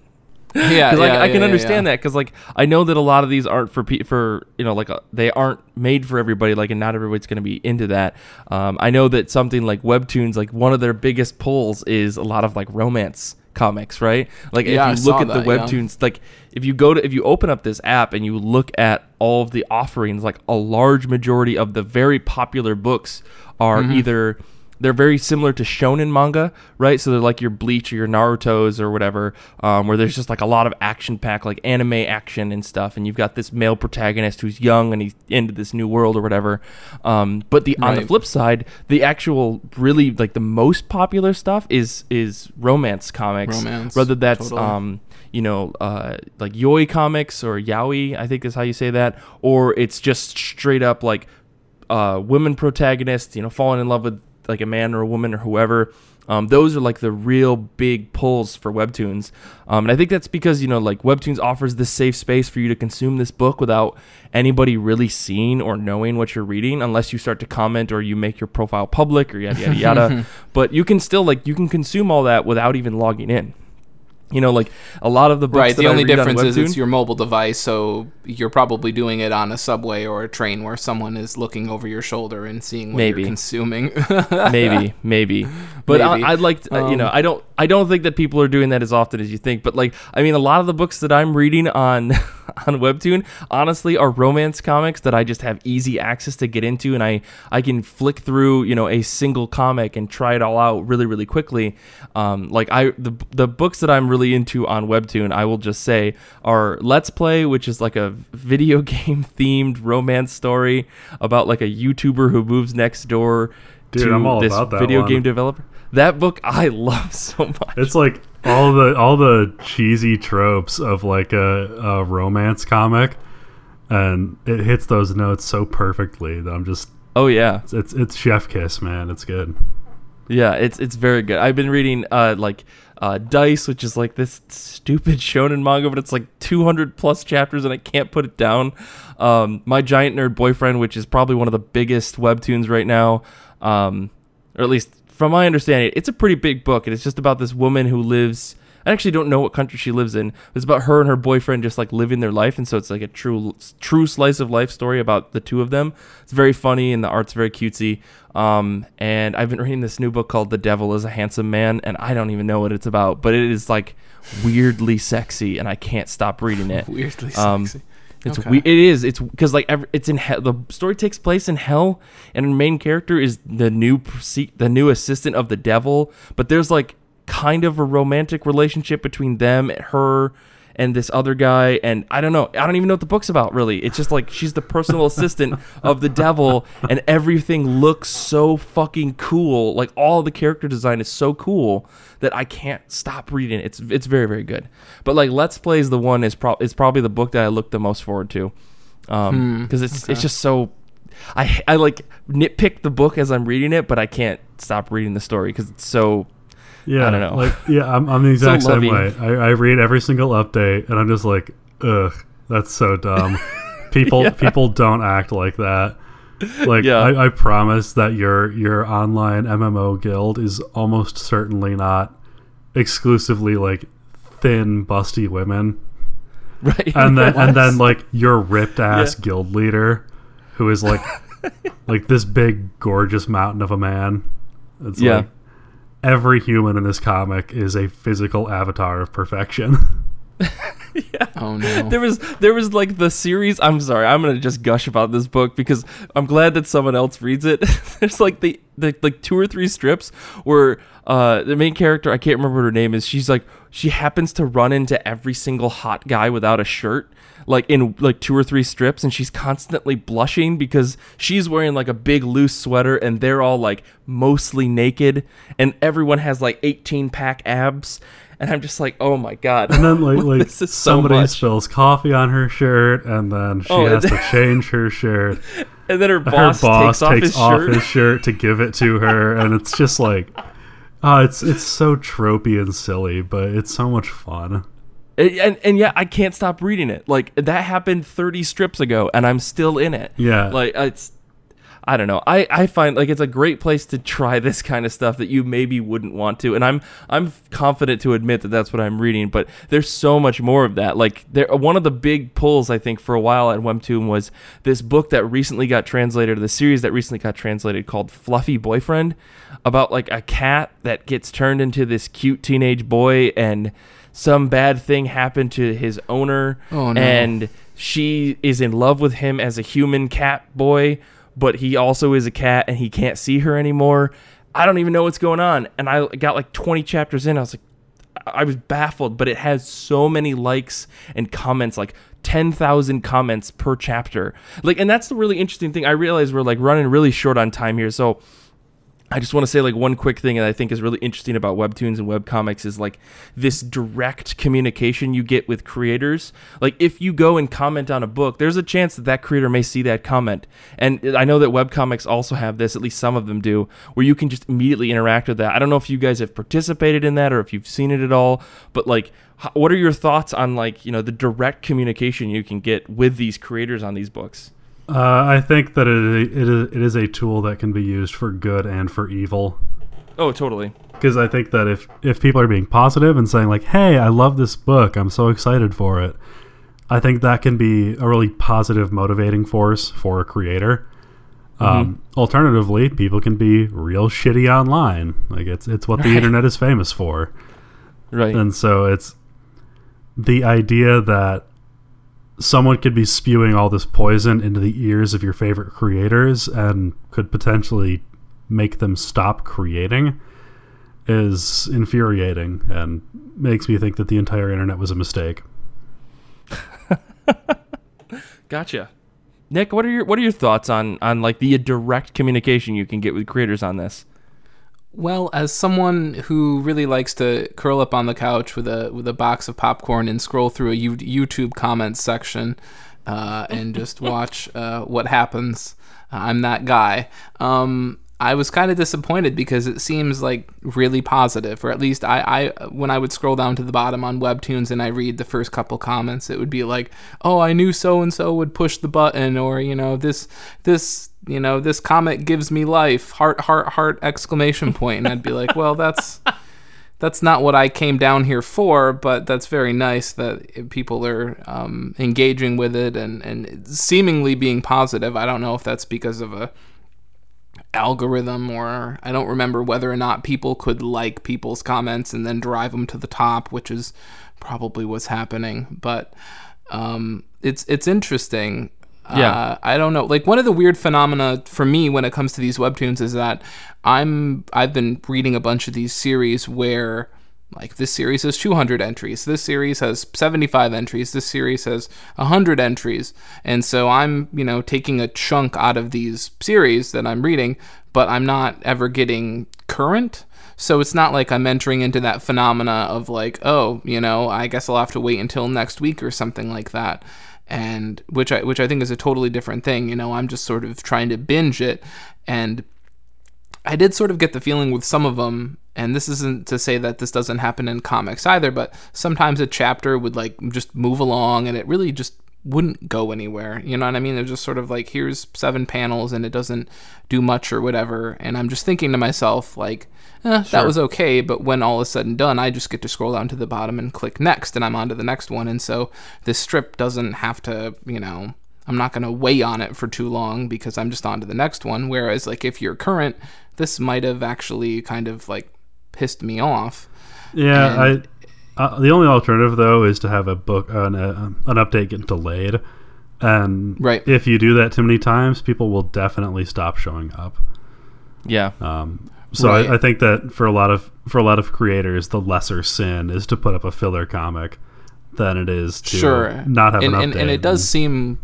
yeah, like, yeah, I, I can yeah, understand yeah. that because like I know that a lot of these aren't for pe- for you know like uh, they aren't made for everybody. Like and not everybody's going to be into that. Um, I know that something like webtoons, like one of their biggest pulls is a lot of like romance comics, right? Like Yeah, if you look saw at the that, yeah. webtoons, like if you go to if you open up this app and you look at all of the offerings, like a large majority of the very popular books are Mm-hmm. either they're very similar to shonen manga, right? So they're like your Bleach or your Naruto's or whatever, um, where there's just like a lot of action pack, like anime action and stuff, and you've got this male protagonist who's young and he's into this new world or whatever. Um, but the on the flip side, the actual really like the most popular stuff is is romance comics, Romance, whether that's totally. um, you know, uh, like Yoi comics or Yaoi, I think is how you say that, or it's just straight up like uh, women protagonists, you know, falling in love with like a man or a woman or whoever. Um, those are like the real big pulls for webtoons, um, and I think that's because you know like webtoons offers this safe space for you to consume this book without anybody really seeing or knowing what you're reading, unless you start to comment or you make your profile public or yada yada yada. but you can still like you can consume all that without even logging in. You know, like a lot of the books Right. The I only read on difference is it's your mobile device, so you're probably doing it on a subway or a train where someone is looking over your shoulder and seeing what Maybe. you're consuming. maybe maybe but Maybe. I, i'd like to, uh, you know Um, i don't i don't think that people are doing that as often as you think but like i mean a lot of the books that i'm reading on on webtoon honestly are romance comics that i just have easy access to get into and i i can flick through you know a single comic and try it all out really really quickly um like i the, the books that i'm really into on webtoon i will just say are let's play which is like a video game themed romance story about like a youtuber who moves next door Dude, to I'm all this about that video one. game developer. That book I love so much. It's like all the all the cheesy tropes of like a, a romance comic, and it hits those notes so perfectly that I'm just Oh yeah, it's it's chef kiss, man. It's good. yeah. It's it's very good. I've been reading uh like uh Dice, which is like this stupid shonen manga, but it's like 200 plus chapters, and I can't put it down. Um, my giant nerd boyfriend, which is probably one of the biggest webtoons right now, um, or at least from my understanding, it's a pretty big book, and it's just about this woman who lives. I actually don't know what country she lives in. It's about her and her boyfriend just like living their life, and so it's like a true, true slice of life story about the two of them. It's very funny, and the art's very cutesy. Um, and I've been reading this new book called "The Devil Is a Handsome Man," and I don't even know what it's about, but it is like weirdly sexy, and I can't stop reading it. Weirdly Um, sexy. It's Okay. we- it is it's because like every, it's in hell. The story takes place in hell, and the main character is the new the new assistant of the devil. But there's like kind of a romantic relationship between them, her, and this other guy. And I don't know. I don't even know what the book's about. Really, it's just like she's the personal assistant of the devil, and everything looks so fucking cool. Like all the character design is so cool that I can't stop reading. It's it's very very good. But like Let's Play is the one is pro- is probably the book that I look the most forward to, um, because it's it's just so. I I like nitpick the book as I'm reading it, but I can't stop reading the story because it's so. Yeah, I don't know. Like, yeah, I'm, I'm the exact So same way. I, I read every single update, and I'm just like, ugh, that's so dumb. People, Yeah. people don't act like that. Like, Yeah. I, I promise that your your online MMO guild is almost certainly not exclusively like thin, busty women, right. and then and then like your ripped ass Yeah. guild leader, who is like like this big, gorgeous mountain of a man. It's Yeah. like every human in this comic is a physical avatar of perfection. Yeah. Oh no. there was there was like the series i'm sorry i'm gonna just gush about this book because i'm glad that someone else reads it there's like the, the like two or three strips where uh the main character i can't remember what her name is she's like she happens to run into every single hot guy without a shirt like in like two or three strips and she's constantly blushing because she's wearing like a big loose sweater and they're all like mostly naked and everyone has like 18 pack abs and i'm just like oh my god And then like like so somebody much. spills coffee on her shirt, and then she Oh, has to change her shirt. and then her Her boss, boss takes off his shirt. his shirt to give it to her, and it's just like, oh, it's it's so tropey and silly, but it's so much fun. And, and yeah, I can't stop reading it. Like that happened 30 strips ago, and I'm still in it. Yeah. like it's. I don't know. I, I find like it's a great place to try this kind of stuff that you maybe wouldn't want to, and I'm I'm confident to admit that that's what I'm reading. But there's so much more of that. Like there, one of the big pulls I think for a while at Webtoon was this book that recently got translated, the series that recently got translated called Fluffy Boyfriend, about like a cat that gets turned into this cute teenage boy and some bad thing happened to his owner Oh, no. and she is in love with him as a human cat boy but he also is a cat and he can't see her anymore. I don't even know what's going on. And i got like 20 chapters in. I was like i was baffled but it has so many likes and comments like 10,000 comments per chapter. Like and that's the really interesting thing. I realize we're like running really short on time here so I just want to say like one quick thing that I think is really interesting about webtoons and webcomics is like this direct communication you get with creators. Like if you go and comment on a book, there's a chance that that creator may see that comment. And I know that webcomics also have this, at least some of them do, where you can just immediately interact with that. I don't know if you guys have participated in that or if you've seen it at all, but like what are your thoughts on like, you know, the direct communication you can get with these creators on these books? Uh, I think that it, it is it is a tool that can be used for good and for evil. Oh, totally. Because I think that if if people are being positive and saying like, "Hey, I love this book. I'm so excited for it," I think that can be a really positive motivating force for a creator. Um, alternatively, people can be real shitty online. Like it's it's what the Right. internet is famous for, Right. and so it's the idea that someone could be spewing all this poison into the ears of your favorite creators and could potentially make them stop creating is infuriating and makes me think that the entire internet was a mistake. Gotcha. Nick, what are your what are your thoughts on on like the direct communication you can get with creators on this? Well, as someone who really likes to curl up on the couch with a with a box of popcorn and scroll through a U- YouTube comments section uh, and just watch uh, what happens, I'm that guy. Um, I was kind of disappointed because it seems like really positive, or at least I, I when I would scroll down to the bottom on Webtoons and I read the first couple comments, it would be like, "Oh, I knew so and so would push the button," or you know, this this you know this comic gives me life, heart heart heart exclamation point. and I'd be like, "Well, that's." That's not what I came down here for, but that's very nice that people are um, engaging with it and, and seemingly being positive. I don't know if that's because of a algorithm or I don't remember whether or not people could like people's comments and then drive them to the top, which is probably what's happening. But um, it's it's interesting. Yeah. Uh, I don't know. Like one of the weird phenomena for me when it comes to these webtoons is that I'm I've been reading a bunch of these series where like this series has 200 entries this series has 75 entries this series has 100 entries and so i'm you know taking a chunk out of these series that i'm reading but i'm not ever getting current so it's not like i'm entering into that phenomena of like oh you know i guess i'll have to wait until next week or something like that and which i which i think is a totally different thing you know i'm just sort of trying to binge it and I did sort of get the feeling with some of them, and this isn't to say that this doesn't happen in comics either, but sometimes a chapter would like just move along and it really just wouldn't go anywhere. You know what I mean? They're just sort of like, here's seven panels and it doesn't do much or whatever. And I'm just thinking to myself, like, eh, that was okay. But when all is said and done, I just get to scroll down to the bottom and click next, and I'm on to the next one. And so this strip doesn't have to, you know, I'm not going to weigh on it for too long because I'm just on to the next one. Whereas, like, if you're current, this might have actually kind of like pissed me off. Yeah, And- I. Uh, the only alternative though is to have a book an, uh, an update get delayed, and Right. if you do that too many times, people will definitely stop showing up. Yeah. Um, so Right. I, I think that for a lot of for a lot of creators, the lesser sin is to put up a filler comic than it is to sure not have and, an update. and, and it does seem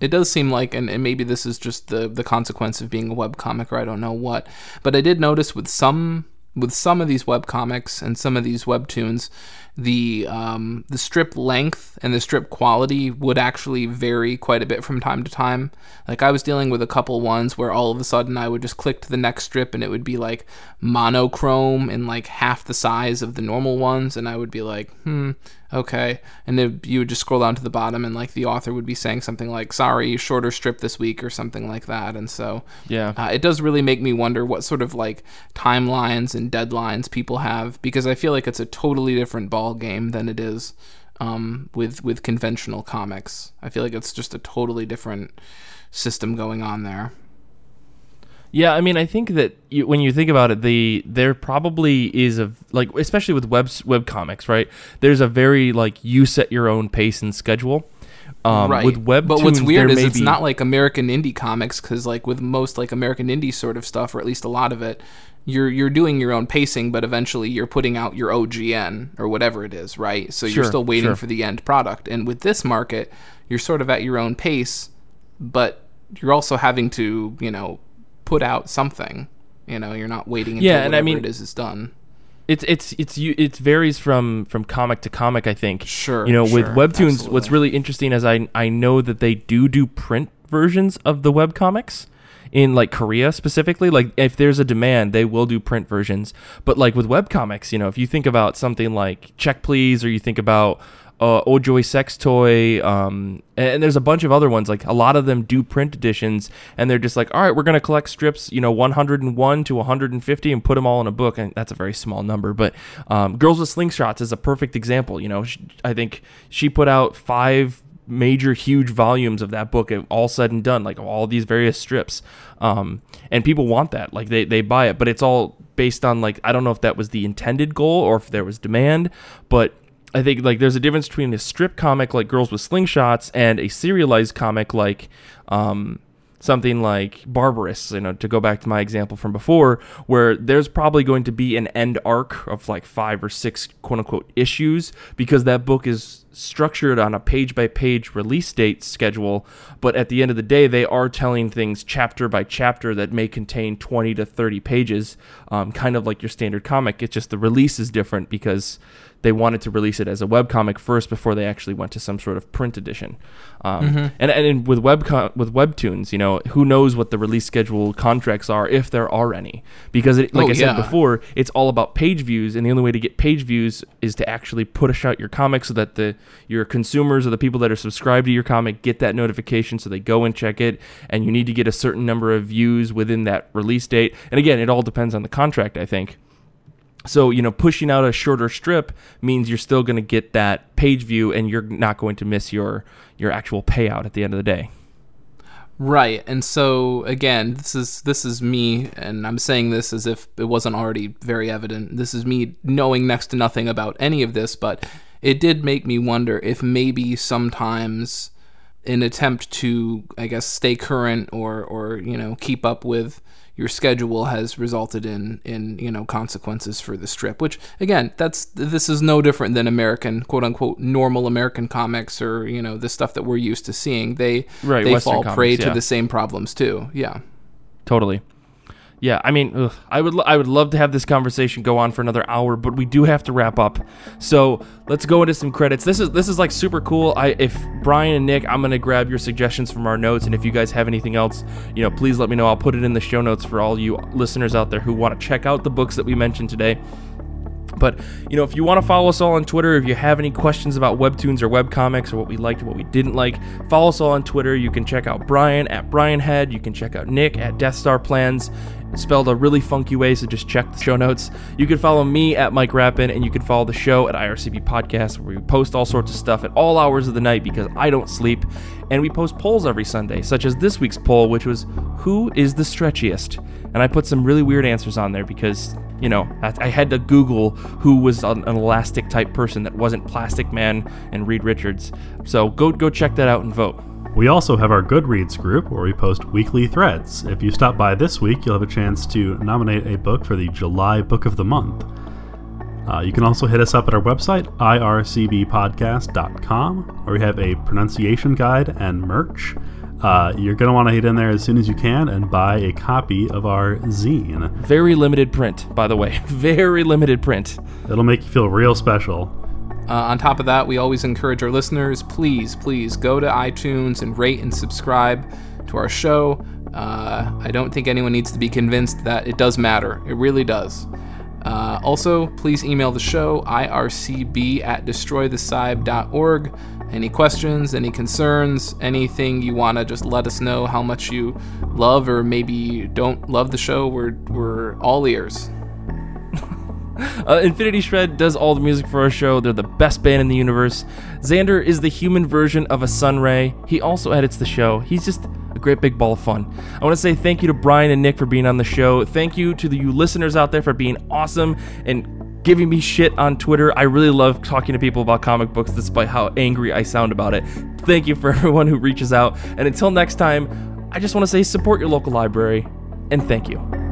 it does seem like and, and maybe this is just the the consequence of being a web comic or i don't know what but i did notice with some with some of these web comics and some of these webtoons the um, the strip length and the strip quality would actually vary quite a bit from time to time. Like I was dealing with a couple ones where all of a sudden I would just click to the next strip and it would be like monochrome and like half the size of the normal ones, and I would be like, hmm, okay. And then you would just scroll down to the bottom and like the author would be saying something like, sorry, shorter strip this week or something like that. And so Yeah. uh, it does really make me wonder what sort of like timelines and deadlines people have because I feel like it's a totally different ball game than it is um, with with conventional comics. I feel like it's just a totally different system going on there. Yeah, I mean, I think that you, when you think about it, the there probably is a like, especially with web web comics, right? There's a very like you set your own pace and schedule. Um, right. With web, but what's weird is it's be, not like American indie comics because like with most like American indie sort of stuff, or at least a lot of it, you're you're doing your own pacing, but eventually you're putting out your OGN or whatever it is, right? So you're still waiting sure. for the end product. And with this market, you're sort of at your own pace, but you're also having to you know put out something. You know, you're not waiting until Yeah, and I whatever mean- it is is done. it's it's it's you it varies from from comic to comic. I think. Sure, You know, with sure, webtoons, what's really interesting is I I know that they do do print versions of the web comics in like Korea specifically. Like if there's a demand, they will do print versions. But like with web comics, you know, if you think about something like Check Please, or you think about uh, Ojoy Sex Toy, um, and there's a bunch of other ones. Like a lot of them do print editions, and they're just like, all right, we're gonna collect strips, you know, 101 to 150, and put them all in a book. And that's a very small number, but um, Girls with Slingshots is a perfect example. You know, sh I think she put out five major huge volumes of that book all said and done like all these various strips. Um, and people want that. Like they, they buy it but it's all based on like i don't know if that was the intended goal or if there was demand but i think like there's a difference between a strip comic like girls with slingshots and a serialized comic like um, something like Barbarous, you know, to go back to my example from before, where there's probably going to be an end arc of like five or six quote unquote issues because that book is structured on a page by page release date schedule. But at the end of the day, they are telling things chapter by chapter that may contain 20 to 30 pages, um, kind of like your standard comic. It's just the release is different because they wanted to release it as a webcomic first before they actually went to some sort of print edition. Um, and, and with web with webtoons, you know, who knows what the release schedule contracts are if there are any? Because it, like Oh, I said before, it's all about page views, and the only way to get page views is to actually push out your comic so that the your consumers or the people that are subscribed to your comic get that notification, so they go and check it. And you need to get a certain number of views within that release date. And again, it all depends on the contract, I think. So, you know, pushing out a shorter strip means you're still going to get that page view and you're not going to miss your your actual payout at the end of the day. Right. And so again, this is this is me and I'm saying this as if it wasn't already very evident. This is me knowing next to nothing about any of this, but it did make me wonder if maybe sometimes an attempt to I guess stay current or or you know keep up with your schedule has resulted in in you know consequences for the strip which again that's this is no different than american quote unquote normal american comics or you know the stuff that we're used to seeing. They Right, they Western fall prey comics, to the same problems too. Yeah. Totally. Yeah. I mean, ugh, I would I would love to have this conversation go on for another hour, but we do have to wrap up. So let's go into some credits. This is this is like super cool. I if Brian and Nick, I'm gonna grab your suggestions from our notes, and if you guys have anything else, you know, please let me know. I'll put it in the show notes for all you listeners out there who want to check out the books that we mentioned today. But you know, if you want to follow us all on Twitter, if you have any questions about webtoons or webcomics or what we liked, what we didn't like, follow us all on Twitter. You can check out Brian at Brian Head. You can check out Nick at Death Star Plans, spelled a really funky way. So just check the show notes. You can follow me at Mike Rappin, and you can follow the show at IRCB Podcast, where we post all sorts of stuff at all hours of the night because I don't sleep. And we post polls every Sunday, such as this week's poll, which was Who is the stretchiest? And I put some really weird answers on there because you know, I, had to Google who was an, elastic type person that wasn't Plastic Man and Reed Richards. So go go check that out and vote. We also have our Goodreads group where we post weekly threads. If you stop by this week, you'll have a chance to nominate a book for the July Book of the Month. Uh, you can also hit us up at our website, ircbpodcast.com, where we have a pronunciation guide and merch. Uh, you're going to want to hit in there as soon as you can and buy a copy of our zine. Very limited print, by the way. Very limited print. It'll make you feel real special. Uh, on top of that, we always encourage our listeners please, please go to iTunes and rate and subscribe to our show. Uh, I don't think anyone needs to be convinced that it does matter. It really does. Uh, also, please email the show, ircb at destroythecyb.org. Any questions, any concerns, anything you want to just let us know how much you love or maybe don't love the show, we're, we're all ears. Uh, Infinity Shred does all the music for our show. They're the best band in the universe. Xander is the human version of a Sunray. He also edits the show. He's just a great big ball of fun. I want to say thank you to Brian and Nick for being on the show. Thank you to the, you listeners out there for being awesome and giving me shit on Twitter. I really love talking to people about comic books despite how angry I sound about it. Thank you for everyone who reaches out. And until next time, I just want to say support your local library and thank you.